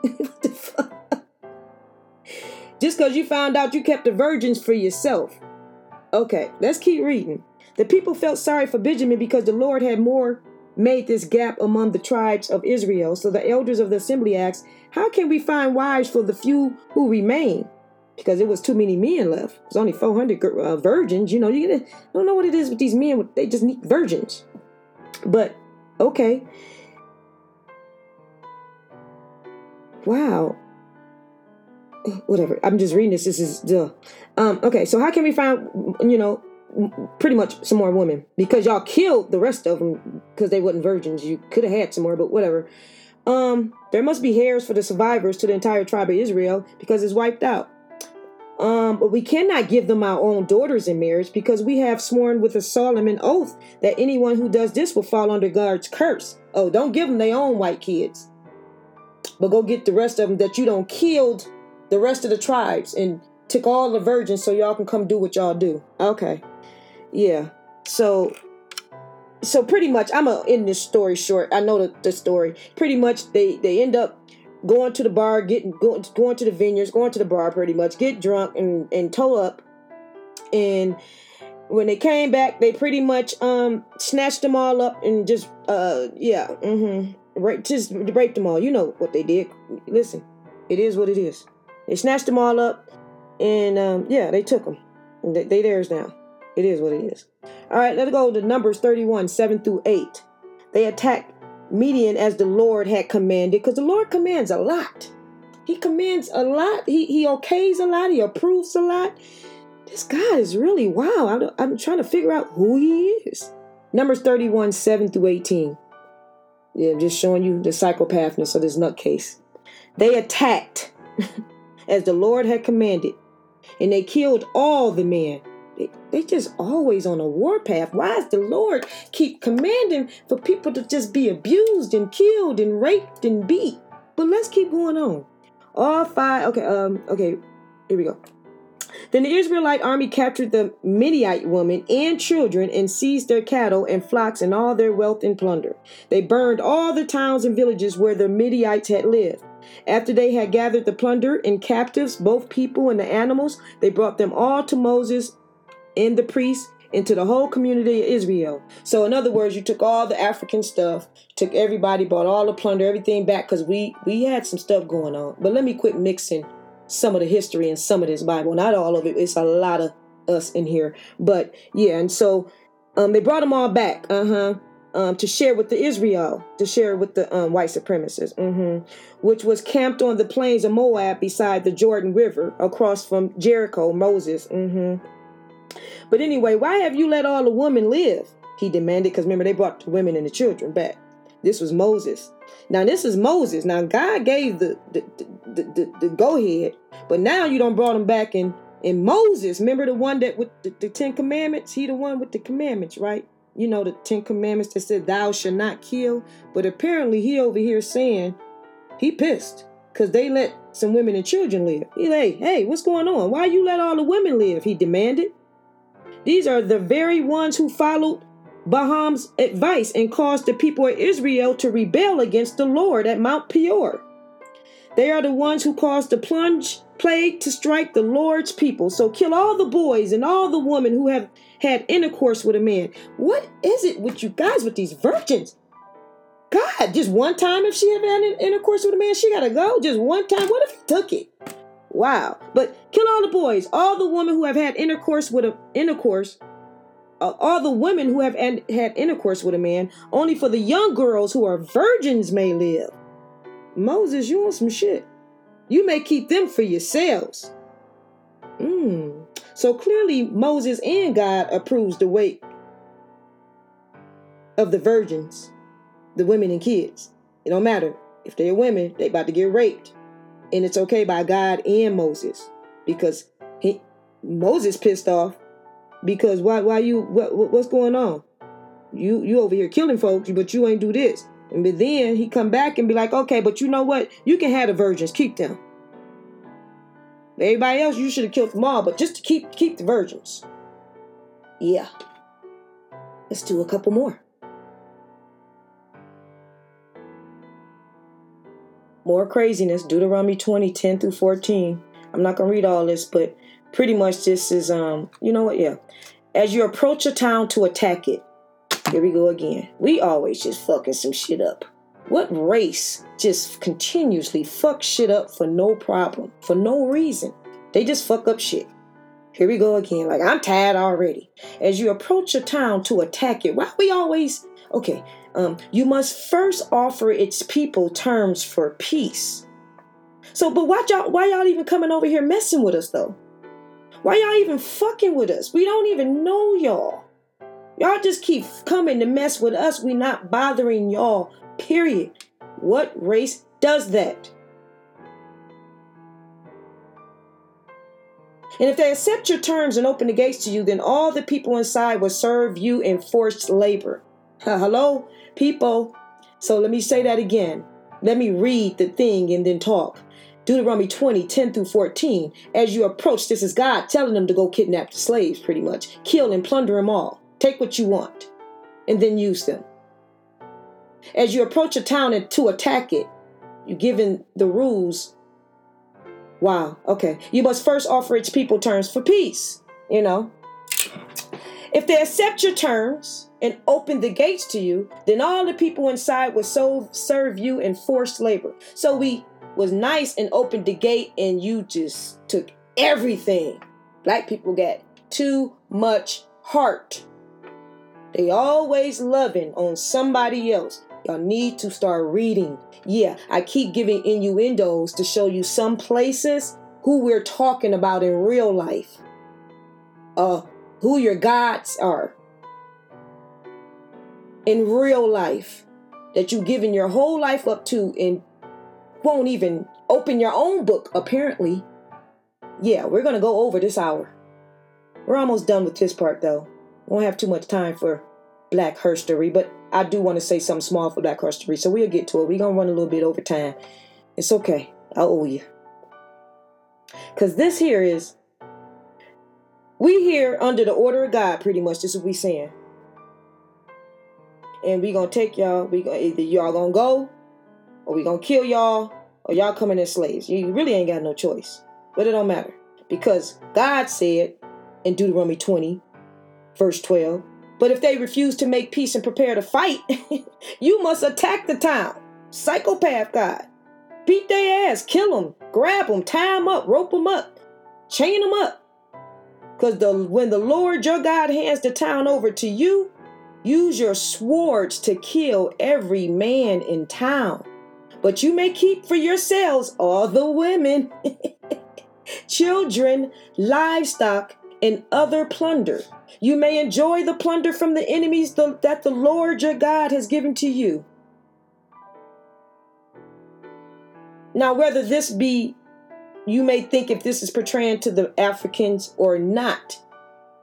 Just because you found out you kept the virgins for yourself. Okay, let's keep reading. The people felt sorry for Benjamin because the Lord had more made this gap among the tribes of Israel. So the elders of the assembly asked, How can we find wives for the few who remain? Because it was too many men left. There's only 400 uh, virgins. You know, you don't know what it is with these men. They just need virgins. But, okay. Wow whatever. I'm just reading this. This is the um okay. So how can we find you know pretty much some more women because y'all killed the rest of them because they wasn't virgins. You could have had some more, but whatever. Um, there must be heirs for the survivors to the entire tribe of Israel because it's wiped out. Um, but we cannot give them our own daughters in marriage because we have sworn with a solemn oath that anyone who does this will fall under God's curse. Oh, don't give them their own white kids, but go get the rest of them that you don't killed the rest of the tribes and took all the virgins so y'all can come do what y'all do. Okay. Yeah. So so pretty much I'm gonna end this story short. I know the, the story. Pretty much they they end up going to the bar, getting going going to the vineyards, going to the bar pretty much, get drunk and and tow up. And when they came back, they pretty much um snatched them all up and just uh yeah, mm-hmm. Right, just raped them all. You know what they did. Listen, it is what it is. They snatched them all up, and um, yeah, they took them. They, they theirs now. It is what it is. All right, let's go to Numbers 31, 7 through 8. They attacked Midian as the Lord had commanded, because the Lord commands a lot. He commands a lot. He, he okays a lot. He approves a lot. This God is really wow. I'm, I'm trying to figure out who he is. Numbers 31, 7 through 18. Yeah, I'm just showing you the psychopathness of this nutcase. They attacked as the Lord had commanded. And they killed all the men. They, they just always on a warpath. Why does the Lord keep commanding for people to just be abused and killed and raped and beat? But let's keep going on. All five, okay, um, okay, here we go. Then the Israelite army captured the Midianite women and children and seized their cattle and flocks and all their wealth and plunder. They burned all the towns and villages where the Midianites had lived. After they had gathered the plunder and captives, both people and the animals, they brought them all to Moses and the priests into the whole community of Israel. So in other words, you took all the African stuff, took everybody, brought all the plunder, everything back because we we had some stuff going on. But let me quit mixing some of the history and some of this Bible. Not all of it. It's a lot of us in here. But yeah, and so um, they brought them all back. Uh huh. Um, to share with the Israel, to share with the um, white supremacists, mm-hmm, which was camped on the plains of Moab beside the Jordan River across from Jericho. Moses. Mm-hmm. But anyway, why have you let all the women live? He demanded, because remember, they brought the women and the children back. This was Moses. Now, this is Moses. Now, God gave the, the, the, the, the go ahead, but now you don't brought them back in, in Moses. Remember the one that with the, the Ten Commandments? He the one with the commandments, right? You know, the Ten Commandments that said, Thou shalt not kill. But apparently, he over here saying he pissed because they let some women and children live. He, hey, hey, what's going on? Why you let all the women live? He demanded. These are the very ones who followed Balaam's advice and caused the people of Israel to rebel against the Lord at Mount Peor. They are the ones who caused the plunge plague to strike the Lord's people. So kill all the boys and all the women who have had intercourse with a man. What is it with you guys with these virgins? God, just one time if she had had intercourse with a man, she gotta go. Just one time. What if he took it? Wow. But kill all the boys, all the women who have had intercourse with a intercourse, uh, all the women who have had intercourse with a man, only for the young girls who are virgins may live. Moses, you want some shit. You may keep them for yourselves. Mm. So clearly Moses and God approves the weight of the virgins, the women and kids. It don't matter. If they're women, they about to get raped and it's okay by God and Moses because he Moses pissed off because why why you what, what's going on? You you over here killing folks, but you ain't do this. And but then he come back and be like, okay, but you know what? You can have the virgins, keep them. Everybody else, you should have killed them all, but just to keep keep the virgins. Yeah. Let's do a couple more. More craziness. Deuteronomy 20, 10 through 14. I'm not gonna read all this, but pretty much this is um, you know what, yeah. As you approach a town to attack it, here we go again. We always just fucking some shit up. What race just continuously fuck shit up for no problem, for no reason? They just fuck up shit. Here we go again. Like I'm tired already. As you approach a town to attack it, why we always okay? Um, you must first offer its people terms for peace. So, but why y'all, why y'all even coming over here messing with us though? Why y'all even fucking with us? We don't even know y'all. Y'all just keep coming to mess with us. We not bothering y'all. Period. What race does that? And if they accept your terms and open the gates to you, then all the people inside will serve you in forced labor. Hello? People. So let me say that again. Let me read the thing and then talk. Deuteronomy 20, 10 through 14. As you approach, this is God telling them to go kidnap the slaves, pretty much. Kill and plunder them all. Take what you want and then use them. As you approach a town and to attack it, you're given the rules. Wow, okay. You must first offer its people terms for peace, you know. If they accept your terms, and open the gates to you, then all the people inside would so serve you in forced labor. So we was nice and opened the gate and you just took everything. Black people got too much heart. They always loving on somebody else. Y'all need to start reading. Yeah, I keep giving innuendos to show you some places who we're talking about in real life. Uh, who your gods are in real life that you've given your whole life up to and won't even open your own book, apparently. Yeah, we're going to go over this hour. We're almost done with this part, though. Won't have too much time for Black Herstory, but I do want to say something small for Black Herstory, so we'll get to it. We're going to run a little bit over time. It's okay. I owe you. Because this here is We here under the order of God, pretty much. This is what we saying. And we gonna take y'all. We gonna either y'all gonna go, or we gonna kill y'all, or y'all coming as slaves. You really ain't got no choice. But it don't matter because God said in Deuteronomy 20, verse 12. But if they refuse to make peace and prepare to fight, you must attack the town. Psychopath God. Beat their ass, kill them, grab them, tie them up, rope them up, chain them up. Because the when the Lord your God hands the town over to you, use your swords to kill every man in town. But you may keep for yourselves all the women, children, livestock, and other plunder. You may enjoy the plunder from the enemies that the Lord your God has given to you. Now, whether this be, you may think if this is portraying to the Africans or not,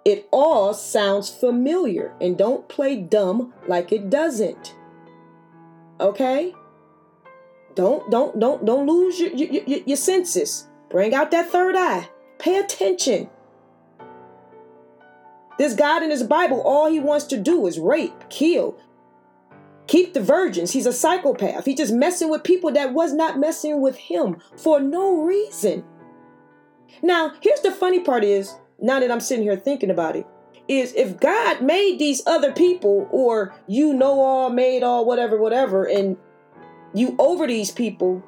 it all sounds familiar and don't play dumb like it doesn't. Okay? Don't don't don't don't lose your your, your, your senses. Bring out that third eye. Pay attention. This God in his Bible, all he wants to do is rape, kill, keep the virgins. He's a psychopath. He's just messing with people that was not messing with him for no reason. Now, here's the funny part is, now that I'm sitting here thinking about it, is if God made these other people, or you know all, made all, whatever, whatever, and you over these people,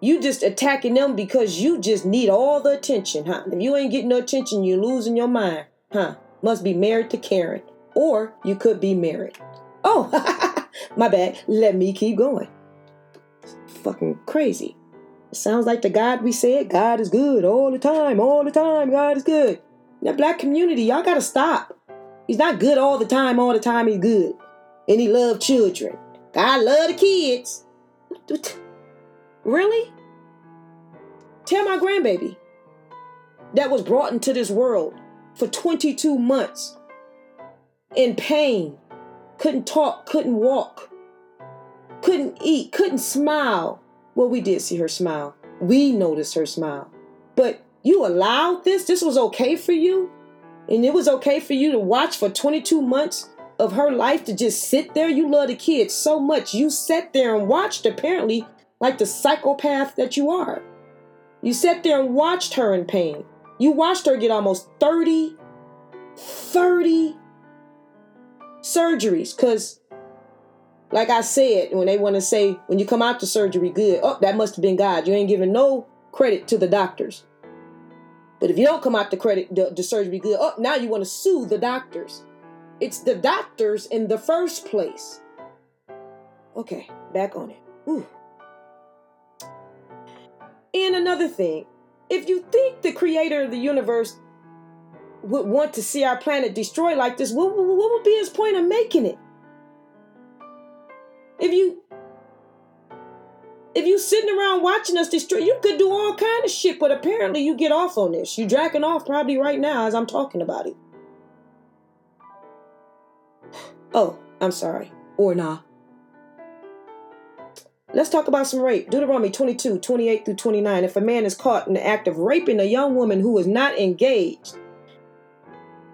you just attacking them because you just need all the attention, huh? If you ain't getting no attention, you're losing your mind, huh? Must be married to Karen. Or you could be married. Oh, my bad. Let me keep going. fucking crazy. It sounds like the God we said, God is good all the time, all the time, God is good. That black community, y'all gotta stop. He's not good all the time, all the time he's good. And he love children. God love the kids. Really? Tell my grandbaby that was brought into this world for 22 months in pain, couldn't talk, couldn't walk, couldn't eat, couldn't smile. Well, we did see her smile. We noticed her smile. But you allowed this? This was okay for you? And it was okay for you to watch for 22 months of her life to just sit there? You love the kids so much. You sat there and watched, apparently, like the psychopath that you are. You sat there and watched her in pain. You watched her get almost 30, 30 surgeries. Because, like I said, when they want to say, when you come out to surgery good, oh, that must have been God. You ain't giving no credit to the doctors. But if you don't come out the credit, the, the surgery good, oh, now you want to sue the doctors. It's the doctors in the first place. Okay, back on it. Ooh. And another thing, if you think the creator of the universe would want to see our planet destroyed like this, what, what would be his point of making it? If you if you sitting around watching us destroy, you could do all kind of shit, but apparently you get off on this. You jacking off probably right now as I'm talking about it. Oh, I'm sorry. Or nah. Let's talk about some rape. Deuteronomy 22, 28 through 29. If a man is caught in the act of raping a young woman who is not engaged,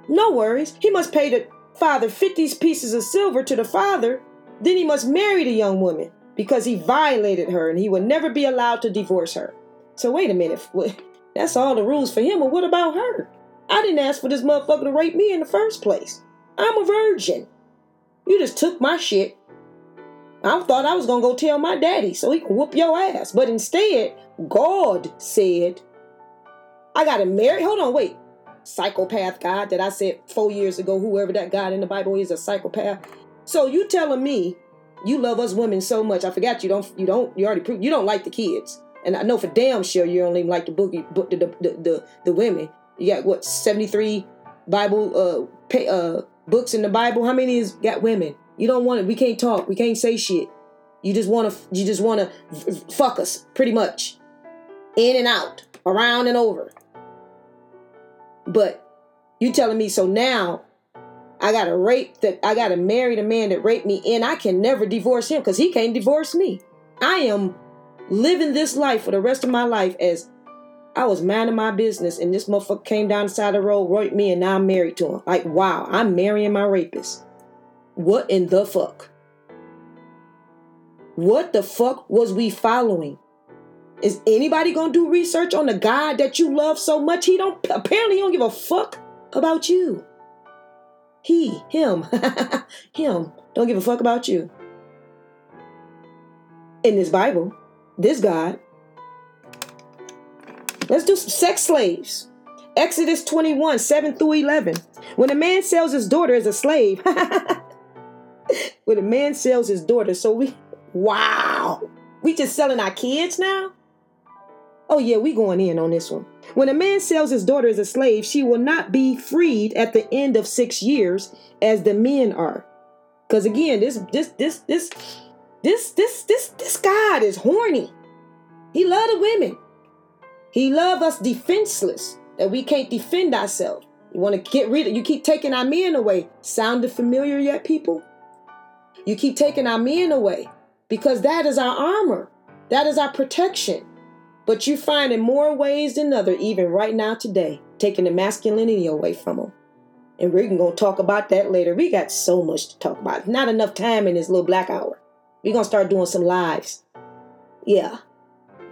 no worries. He must pay the father 50 pieces of silver to the father. Then he must marry the young woman because he violated her and he would never be allowed to divorce her. So, wait a minute. That's all the rules for him. Or what about her? I didn't ask for this motherfucker to rape me in the first place. I'm a virgin. You just took my shit I thought I was gonna go tell my daddy so he can whoop your ass. But instead, God said, I gotta marry. Hold on, wait. Psychopath God that I said four years ago, whoever that God in the Bible is a psychopath. So you telling me you love us women so much. I forgot you don't you don't you already proved you don't like the kids. And I know for damn sure you don't even like the boogie book the the, the, the, women. You got what 73 Bible uh pay, uh books in the Bible. How many is got women? You don't want it. We can't talk. We can't say shit. You just want to. You just want to fuck us, pretty much, in and out, around and over. But you telling me so now I gotta rape that I gotta marry the man that raped me, and I can never divorce him because he can't divorce me. I am living this life for the rest of my life as I was minding my business and this motherfucker came down the side of the road, raped me, and now I'm married to him. Like, wow, I'm marrying my rapist. What in the fuck? What the fuck was we following? Is anybody gonna do research on the God that you love so much? He don't apparently he don't give a fuck about you. He, him, him, don't give a fuck about you. In this Bible, this God. Let's do some sex slaves. Exodus 21, 7 through 11. When a man sells his daughter as a slave, when a man sells his daughter, so we, wow, we just selling our kids now? Oh, yeah, we going in on this one. When a man sells his daughter as a slave, she will not be freed at the end of six years as the men are. Because again, this this this this this this this this God is horny. He love the women. He love us defenseless that we can't defend ourselves. You want to get rid of you keep taking our men away. Sounded familiar yet, people? You keep taking our men away because that is our armor. That is our protection. But you find in more ways than other, even right now today, taking the masculinity away from them. And we're to talk about that later. We got so much to talk about. Not enough time in this little black hour. We're to start doing some lives. Yeah.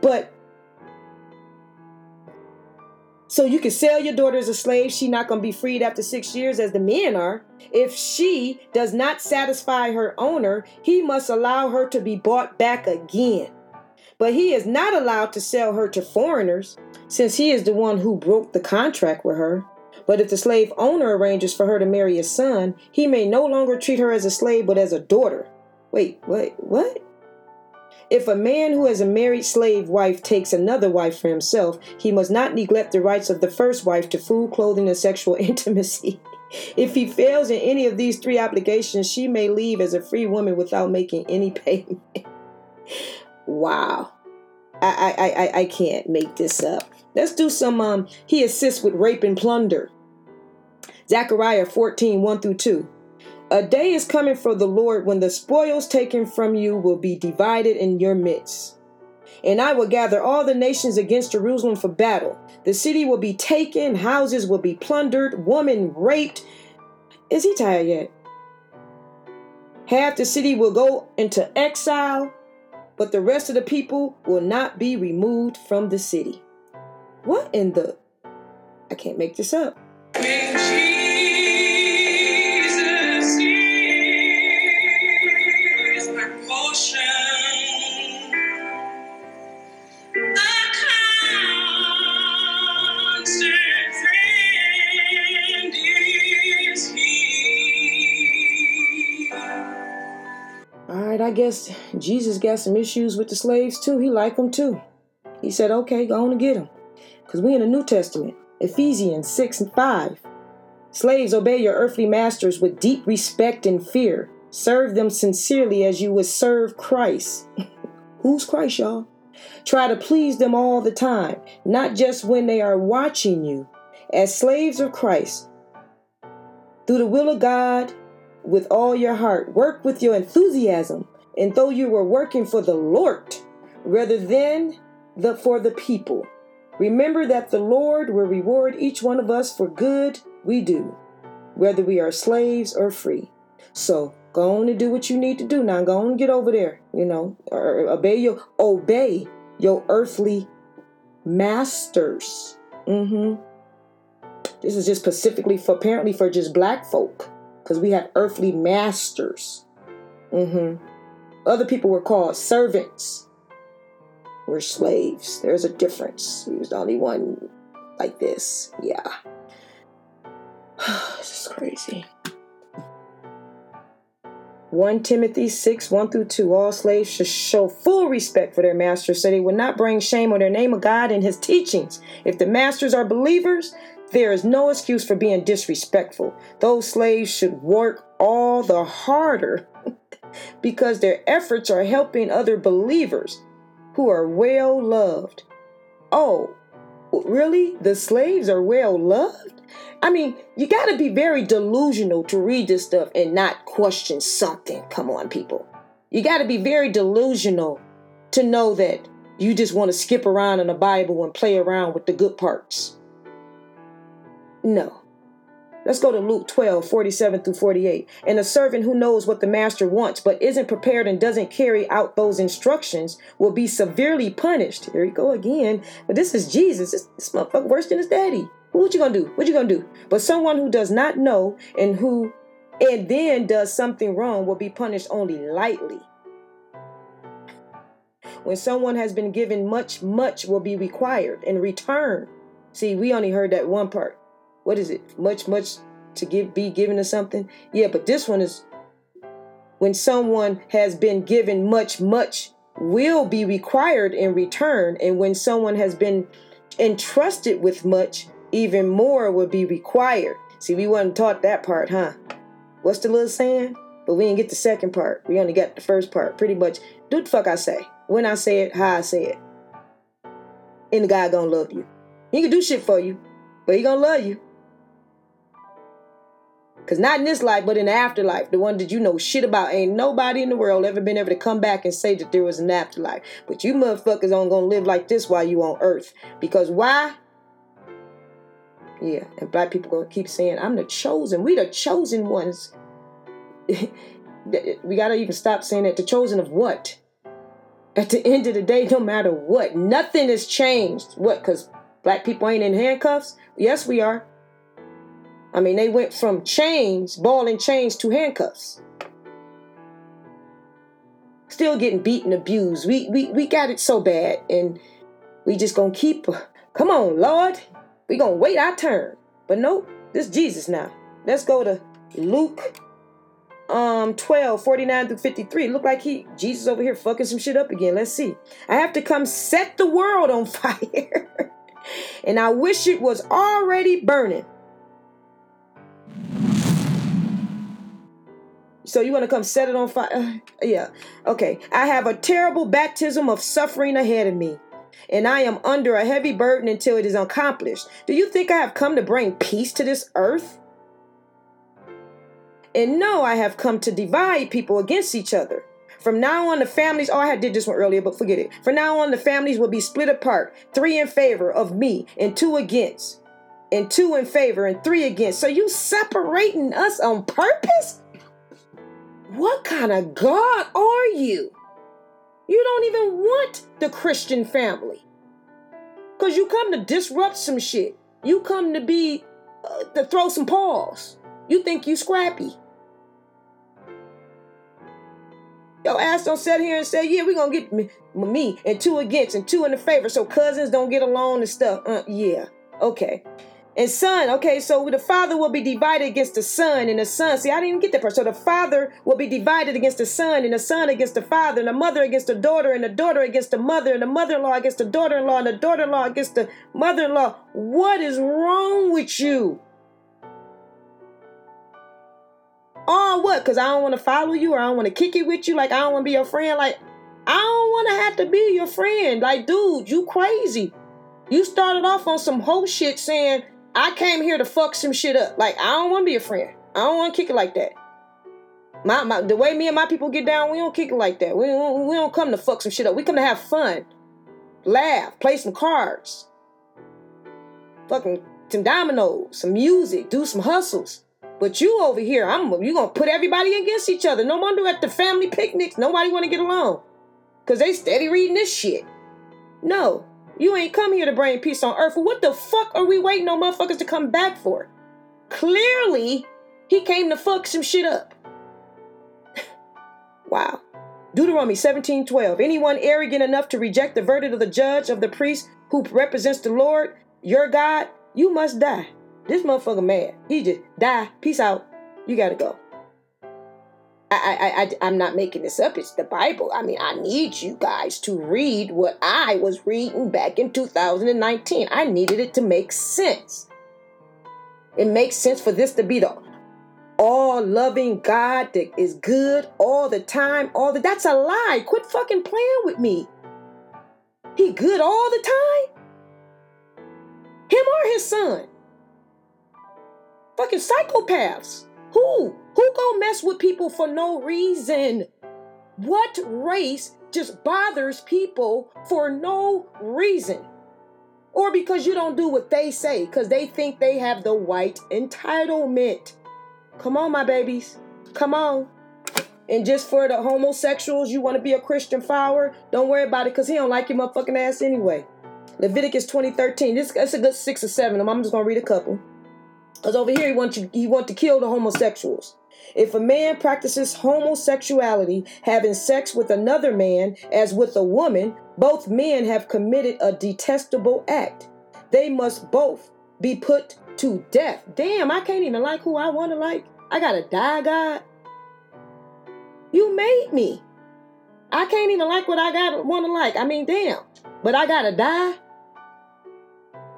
But so you can sell your daughter as a slave. She's not going to be freed after six years as the men are. If she does not satisfy her owner, he must allow her to be bought back again. But he is not allowed to sell her to foreigners, since he is the one who broke the contract with her. But if the slave owner arranges for her to marry his son, he may no longer treat her as a slave but as a daughter. Wait, wait, what? If a man who has a married slave wife takes another wife for himself, he must not neglect the rights of the first wife to food, clothing, and sexual intimacy. if he fails in any of these three obligations, she may leave as a free woman without making any payment. Wow. I, I, I, I can't make this up. Let's do some um he assists with rape and plunder. Zechariah 14, 1 through 2. A day is coming for the Lord when the spoils taken from you will be divided in your midst. And I will gather all the nations against Jerusalem for battle. The city will be taken, houses will be plundered, women raped. Is he tired yet? Half the city will go into exile, but the rest of the people will not be removed from the city. What in the? I can't make this up. I guess Jesus got some issues with the slaves too. He liked them too. He said, okay, go on and get them. Because we in the New Testament, Ephesians 6 and 5. Slaves, obey your earthly masters with deep respect and fear. Serve them sincerely as you would serve Christ. Who's Christ, y'all? Try to please them all the time, not just when they are watching you. As slaves of Christ, through the will of God, with all your heart, work with your enthusiasm, and though you were working for the Lord rather than the for the people. Remember that the Lord will reward each one of us for good we do, whether we are slaves or free. So go on and do what you need to do now. Go on and get over there, you know, or obey your obey your earthly masters. Mm-hmm. This is just specifically for apparently for just black folk. Because we have earthly masters. Mm-hmm. Other people were called servants. We're slaves. There's a difference. He was the only one like this. Yeah. this is crazy. 1 Timothy 6, 1 through 2. All slaves should show full respect for their masters so they will not bring shame on their name of God and his teachings. If the masters are believers, there is no excuse for being disrespectful. Those slaves should work all the harder because their efforts are helping other believers who are well loved. Oh, really? The slaves are well loved? I mean, you got to be very delusional to read this stuff and not question something. Come on, people. You got to be very delusional to know that you just want to skip around in the Bible and play around with the good parts. No. Let's go to Luke 12, 47 through 48. And a servant who knows what the master wants but isn't prepared and doesn't carry out those instructions will be severely punished. Here we go again. But this is Jesus. This, this motherfucker worse than his daddy. What you gonna do? What you gonna do? But someone who does not know and who and then does something wrong will be punished only lightly. When someone has been given much, much will be required in return. See, we only heard that one part what is it? Much, much to give be given to something? Yeah, but this one is when someone has been given much, much will be required in return. And when someone has been entrusted with much, even more will be required. See, we wasn't taught that part, huh? What's the little saying? But we didn't get the second part. We only got the first part. Pretty much, do the fuck I say. When I say it, how I say it. And the guy gonna love you. He can do shit for you, but he gonna love you. Because not in this life, but in the afterlife, the one that you know shit about, ain't nobody in the world ever been able to come back and say that there was an afterlife. But you motherfuckers aren't gonna live like this while you on earth. Because why? Yeah, and black people gonna keep saying, I'm the chosen. We the chosen ones. we gotta even stop saying that. The chosen of what? At the end of the day, no matter what, nothing has changed. What? Because black people ain't in handcuffs? Yes, we are. I mean, they went from chains, ball and chains, to handcuffs. Still getting beaten, abused. We we we got it so bad, and we just gonna keep. Come on, Lord, we gonna wait our turn. But nope, this Jesus now. Let's go to Luke um 12 49 through 53 look like he jesus over here fucking some shit up again let's see i have to come set the world on fire and i wish it was already burning So you want to come set it on fire? Uh, yeah. Okay. I have a terrible baptism of suffering ahead of me, and I am under a heavy burden until it is accomplished. Do you think I have come to bring peace to this earth? And no, I have come to divide people against each other. From now on, the families, oh, I did this one earlier, but forget it. From now on, the families will be split apart, three in favor of me and two against, and two in favor and three against. So you separating us on purpose? What kind of God are you? You don't even want the Christian family. Because you come to disrupt some shit. You come to be, uh, to throw some paws. You think you scrappy. Your ass don't sit here and say, yeah, we going to get me, me and two against and two in the favor so cousins don't get along and stuff. Uh, yeah, okay. And son, okay, so the father will be divided against the son, and the son, see, I didn't even get that part. So the father will be divided against the son, and the son against the father, and the mother against the daughter, and the daughter against the mother, and the mother in law against the daughter in law, and the daughter in law against the mother in law. What is wrong with you? On what? Because I don't want to follow you, or I don't want to kick it with you, like I don't want to be your friend. Like, I don't want to have to be your friend. Like, dude, you crazy. You started off on some whole shit saying, I came here to fuck some shit up. Like, I don't want to be a friend. I don't want to kick it like that. My, my, the way me and my people get down, we don't kick it like that. We don't, we don't come to fuck some shit up. We come to have fun, laugh, play some cards, fucking some dominoes, some music, do some hustles. But you over here, I'm you gonna put everybody against each other. No wonder at the family picnics, nobody wanna get along. Cause they steady reading this shit. No, you ain't come here to bring peace on earth. What the fuck are we waiting on motherfuckers to come back for? Clearly, he came to fuck some shit up. wow. Deuteronomy 17 12. Anyone arrogant enough to reject the verdict of the judge, of the priest who represents the Lord, your God, you must die. This motherfucker mad. He just die. Peace out. You gotta go. I, I, I, I'm not making this up. It's the Bible. I mean, I need you guys to read what I was reading back in 2019. I needed it to make sense. It makes sense for this to be the all loving God that is good all the time. All the that's a lie. Quit fucking playing with me. He good all the time. Him or his son. Fucking psychopaths. Who? Who go mess with people for no reason? What race just bothers people for no reason. Or because you don't do what they say, because they think they have the white entitlement. Come on, my babies. Come on. And just for the homosexuals, you want to be a Christian follower, don't worry about it because he don't like your motherfucking ass anyway. Leviticus 2013. This that's a good six or seven. I'm just gonna read a couple. Because over here he wants you he want to kill the homosexuals. If a man practices homosexuality, having sex with another man as with a woman, both men have committed a detestable act. They must both be put to death. Damn, I can't even like who I want to like. I gotta die, God. You made me. I can't even like what I got want to like. I mean, damn. But I gotta die.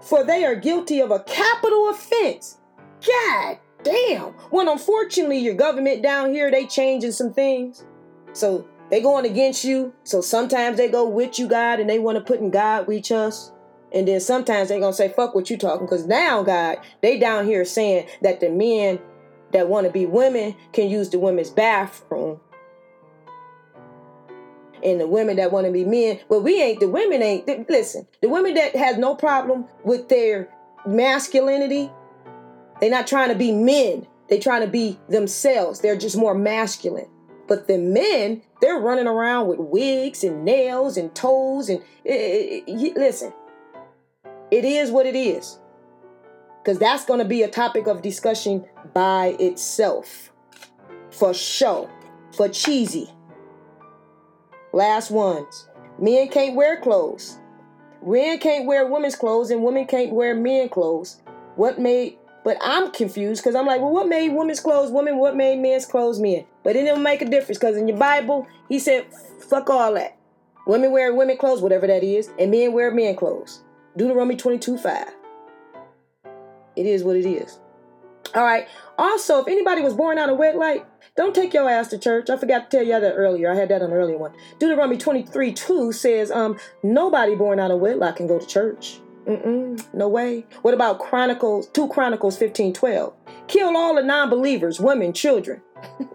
For they are guilty of a capital offense. God damn. Well, unfortunately, your government down here, they changing some things. So they going against you. So sometimes they go with you, God, and they want to put in God reach us. And then sometimes they gonna say, fuck what you talking. Because now, God, they down here saying that the men that want to be women can use the women's bathroom. And the women that want to be men, well, we ain't, the women ain't, listen, the women that has no problem with their masculinity, they're not trying to be men. They're trying to be themselves. They're just more masculine. But the men, they're running around with wigs and nails and toes. And it, it, it, listen, it is what it is. Because that's going to be a topic of discussion by itself. For show. For cheesy. Last ones. Men can't wear clothes. Men can't wear women's clothes and women can't wear men clothes. What made but I'm confused because I'm like, well, what made women's clothes women? What made men's clothes men? But it didn't make a difference because in your Bible, he said, fuck all that. Women wear women clothes, whatever that is, and men wear men clothes. Deuteronomy 22 5. It is what it is. All right. Also, if anybody was born out of wedlock, don't take your ass to church. I forgot to tell you that earlier. I had that on an earlier one. Deuteronomy 23 2 says, um, nobody born out of wedlock can go to church. Mm-mm, no way. What about Chronicles, 2 Chronicles 15 12? Kill all the non believers, women, children.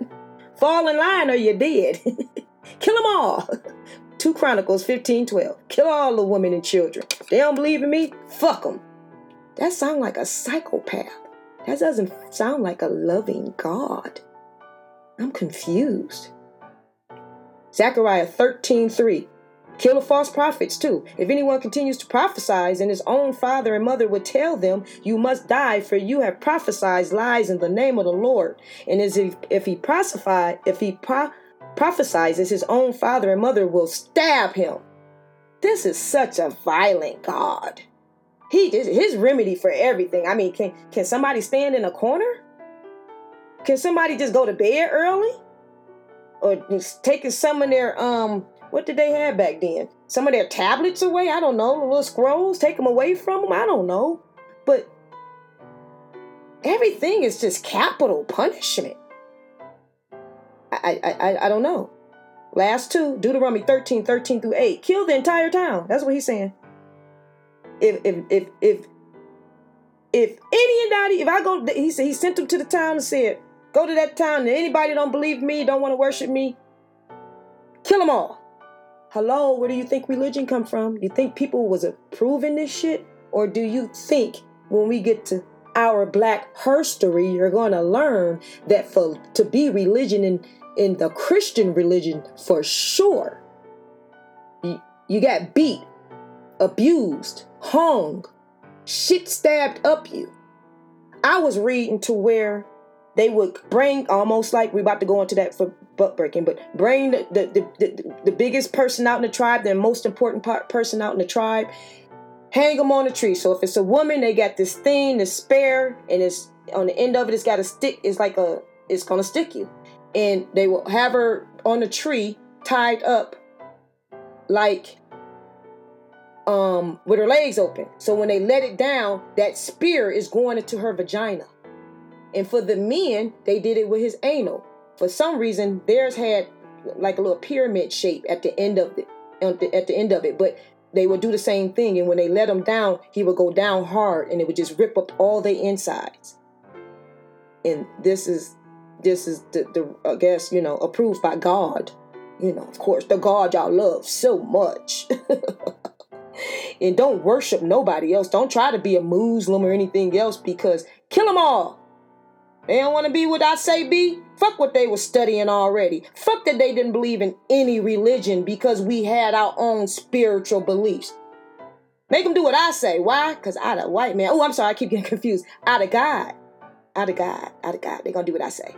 Fall in line or you're dead. Kill them all. 2 Chronicles 15 12. Kill all the women and children. they don't believe in me, fuck them. That sounds like a psychopath. That doesn't sound like a loving God. I'm confused. Zechariah 13 3. Kill the false prophets too. If anyone continues to prophesy, and his own father and mother would tell them, You must die, for you have prophesied lies in the name of the Lord. And as if, if he prophesy, if he pro- prophesies, his own father and mother will stab him. This is such a violent God. He his remedy for everything. I mean, can can somebody stand in a corner? Can somebody just go to bed early? Or taking some of their um what did they have back then? Some of their tablets away? I don't know. Little scrolls, take them away from them? I don't know. But everything is just capital punishment. I, I, I, I don't know. Last two, Deuteronomy 13, 13 through 8. Kill the entire town. That's what he's saying if if if if if anybody, if I go, he said he sent them to the town and said, go to that town and anybody don't believe me, don't want to worship me, kill them all. Hello, where do you think religion come from? You think people was approving this shit? Or do you think when we get to our black history, you're to learn that for to be religion in, in the Christian religion, for sure, you, you got beat, abused, hung, shit stabbed up you. I was reading to where they would bring almost like we're about to go into that for buck breaking, but bring the the, the, the, the biggest person out in the tribe, the most important part, person out in the tribe, hang them on a tree. So if it's a woman, they got this thing, this spear, and it's on the end of it, it's got a stick. It's like a, it's gonna stick you, and they will have her on a tree tied up, like um with her legs open. So when they let it down, that spear is going into her vagina. And for the men, they did it with his anal. For some reason, theirs had like a little pyramid shape at the end of it. At the end of it, but they would do the same thing. And when they let him down, he would go down hard, and it would just rip up all the insides. And this is this is the, the I guess you know approved by God. You know, of course, the God y'all love so much. and don't worship nobody else. Don't try to be a Muslim or anything else because kill them all. They don't want to be what I say be. Fuck what they were studying already. Fuck that they didn't believe in any religion because we had our own spiritual beliefs. Make them do what I say. Why? Because out of white man. Oh, I'm sorry. I keep getting confused. Out of God. Out of God. Out of God. They're going to do what I say.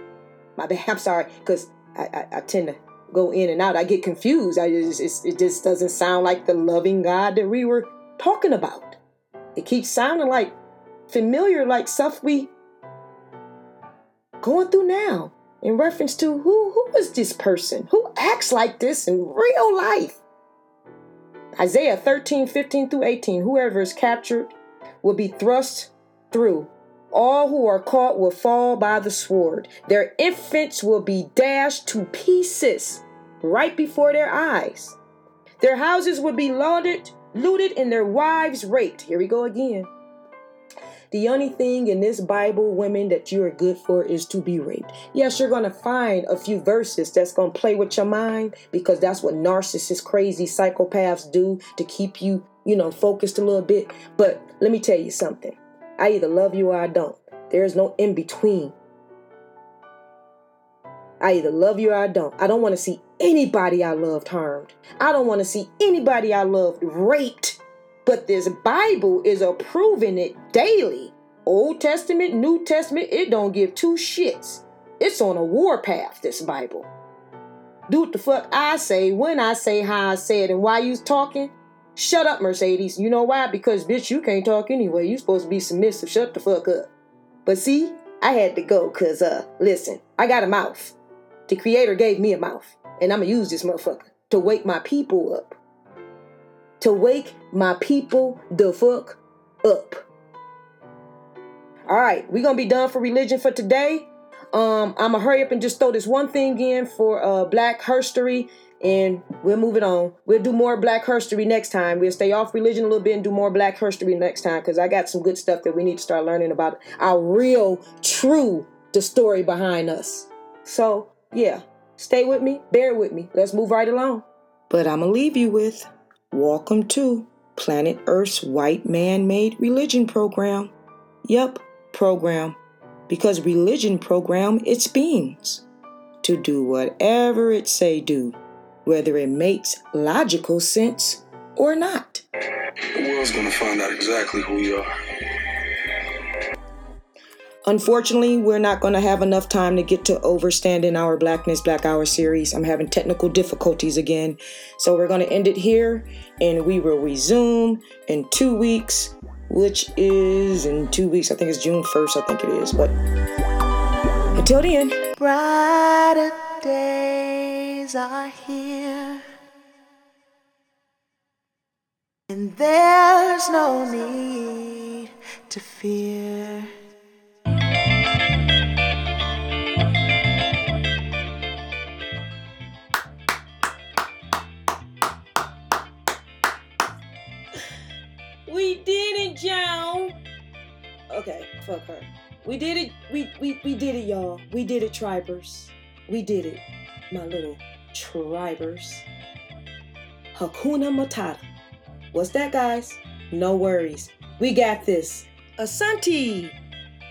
My bad. I'm sorry. Because I, I, I, tend to go in and out. I get confused. I just, it just doesn't sound like the loving God that we were talking about. It keeps sounding like familiar, like stuff we going through now in reference to who who is this person who acts like this in real life? Isaiah 13 15 through 18 whoever is captured will be thrust through. All who are caught will fall by the sword. Their infants will be dashed to pieces right before their eyes. Their houses will be looted looted and their wives raped. Here we go again the only thing in this Bible, women, that you are good for is to be raped. Yes, you're going to find a few verses that's going to play with your mind because that's what narcissists, crazy psychopaths do to keep you, you know, focused a little bit. But let me tell you something I either love you or I don't. There is no in between. I either love you or I don't. I don't want to see anybody I loved harmed. I don't want to see anybody I loved raped. But this Bible is approving it daily. Old Testament, New Testament, it don't give two shits. It's on a warpath, this Bible. Do what the fuck I say, when I say how I say it, and why you talking? Shut up, Mercedes. You know why? Because, bitch, you can't talk anyway. You supposed to be submissive. Shut the fuck up. But see, I had to go because, uh, listen, I got a mouth. The Creator gave me a mouth. And I'm going to use this motherfucker to wake my people up to wake my people the fuck up. All right, we're gonna be done for religion for today. Um, I'm gonna hurry up and just throw this one thing in for uh, Black Herstory, and we'll move it on. We'll do more Black Herstory next time. We'll stay off religion a little bit and do more Black Herstory next time because I got some good stuff that we need to start learning about our real, true, the story behind us. So yeah, stay with me, bear with me. Let's move right along. But I'm gonna leave you with Welcome to Planet Earth's White Man Made Religion Program. Yup, program. Because religion program its beings to do whatever it say do, whether it makes logical sense or not. The world's gonna find out exactly who you are. Unfortunately, we're not going to have enough time to get to overstanding our Blackness Black Hour series. I'm having technical difficulties again. So we're going to end it here and we will resume in two weeks, which is in two weeks. I think it's June 1st, I think it is. But until then, brighter days are here. And there's no need to fear. Did it, Joan. Okay, fuck her. We did it. We we we did it, y'all. We did it, tribers. We did it, my little tribers. Hakuna Matata. What's that, guys? No worries. We got this. Asante.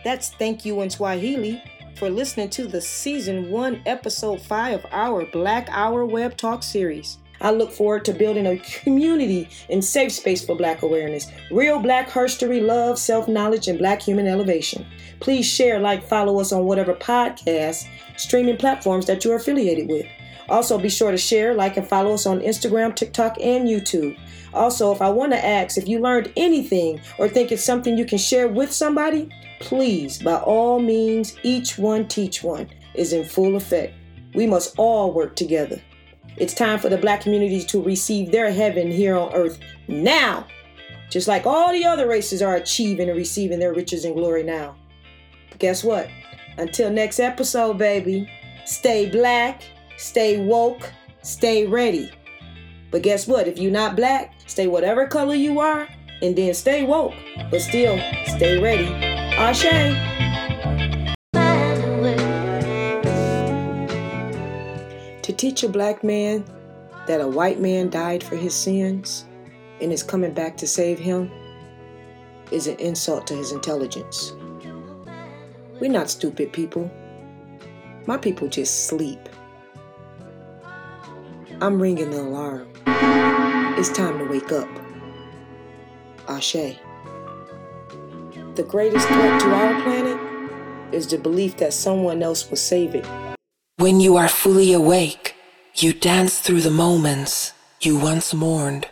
That's thank you in Swahili for listening to the season one, episode five of our Black Hour Web Talk series. I look forward to building a community and safe space for Black awareness, real Black history, love, self knowledge, and Black human elevation. Please share, like, follow us on whatever podcast streaming platforms that you're affiliated with. Also, be sure to share, like, and follow us on Instagram, TikTok, and YouTube. Also, if I want to ask if you learned anything or think it's something you can share with somebody, please, by all means, each one teach one is in full effect. We must all work together. It's time for the black communities to receive their heaven here on earth now, just like all the other races are achieving and receiving their riches and glory now. Guess what? Until next episode, baby, stay black, stay woke, stay ready. But guess what? If you're not black, stay whatever color you are, and then stay woke, but still stay ready. Ashe. To teach a black man that a white man died for his sins and is coming back to save him is an insult to his intelligence. We're not stupid people. My people just sleep. I'm ringing the alarm. It's time to wake up. Ashe. The greatest threat to our planet is the belief that someone else will save it. When you are fully awake, you dance through the moments you once mourned.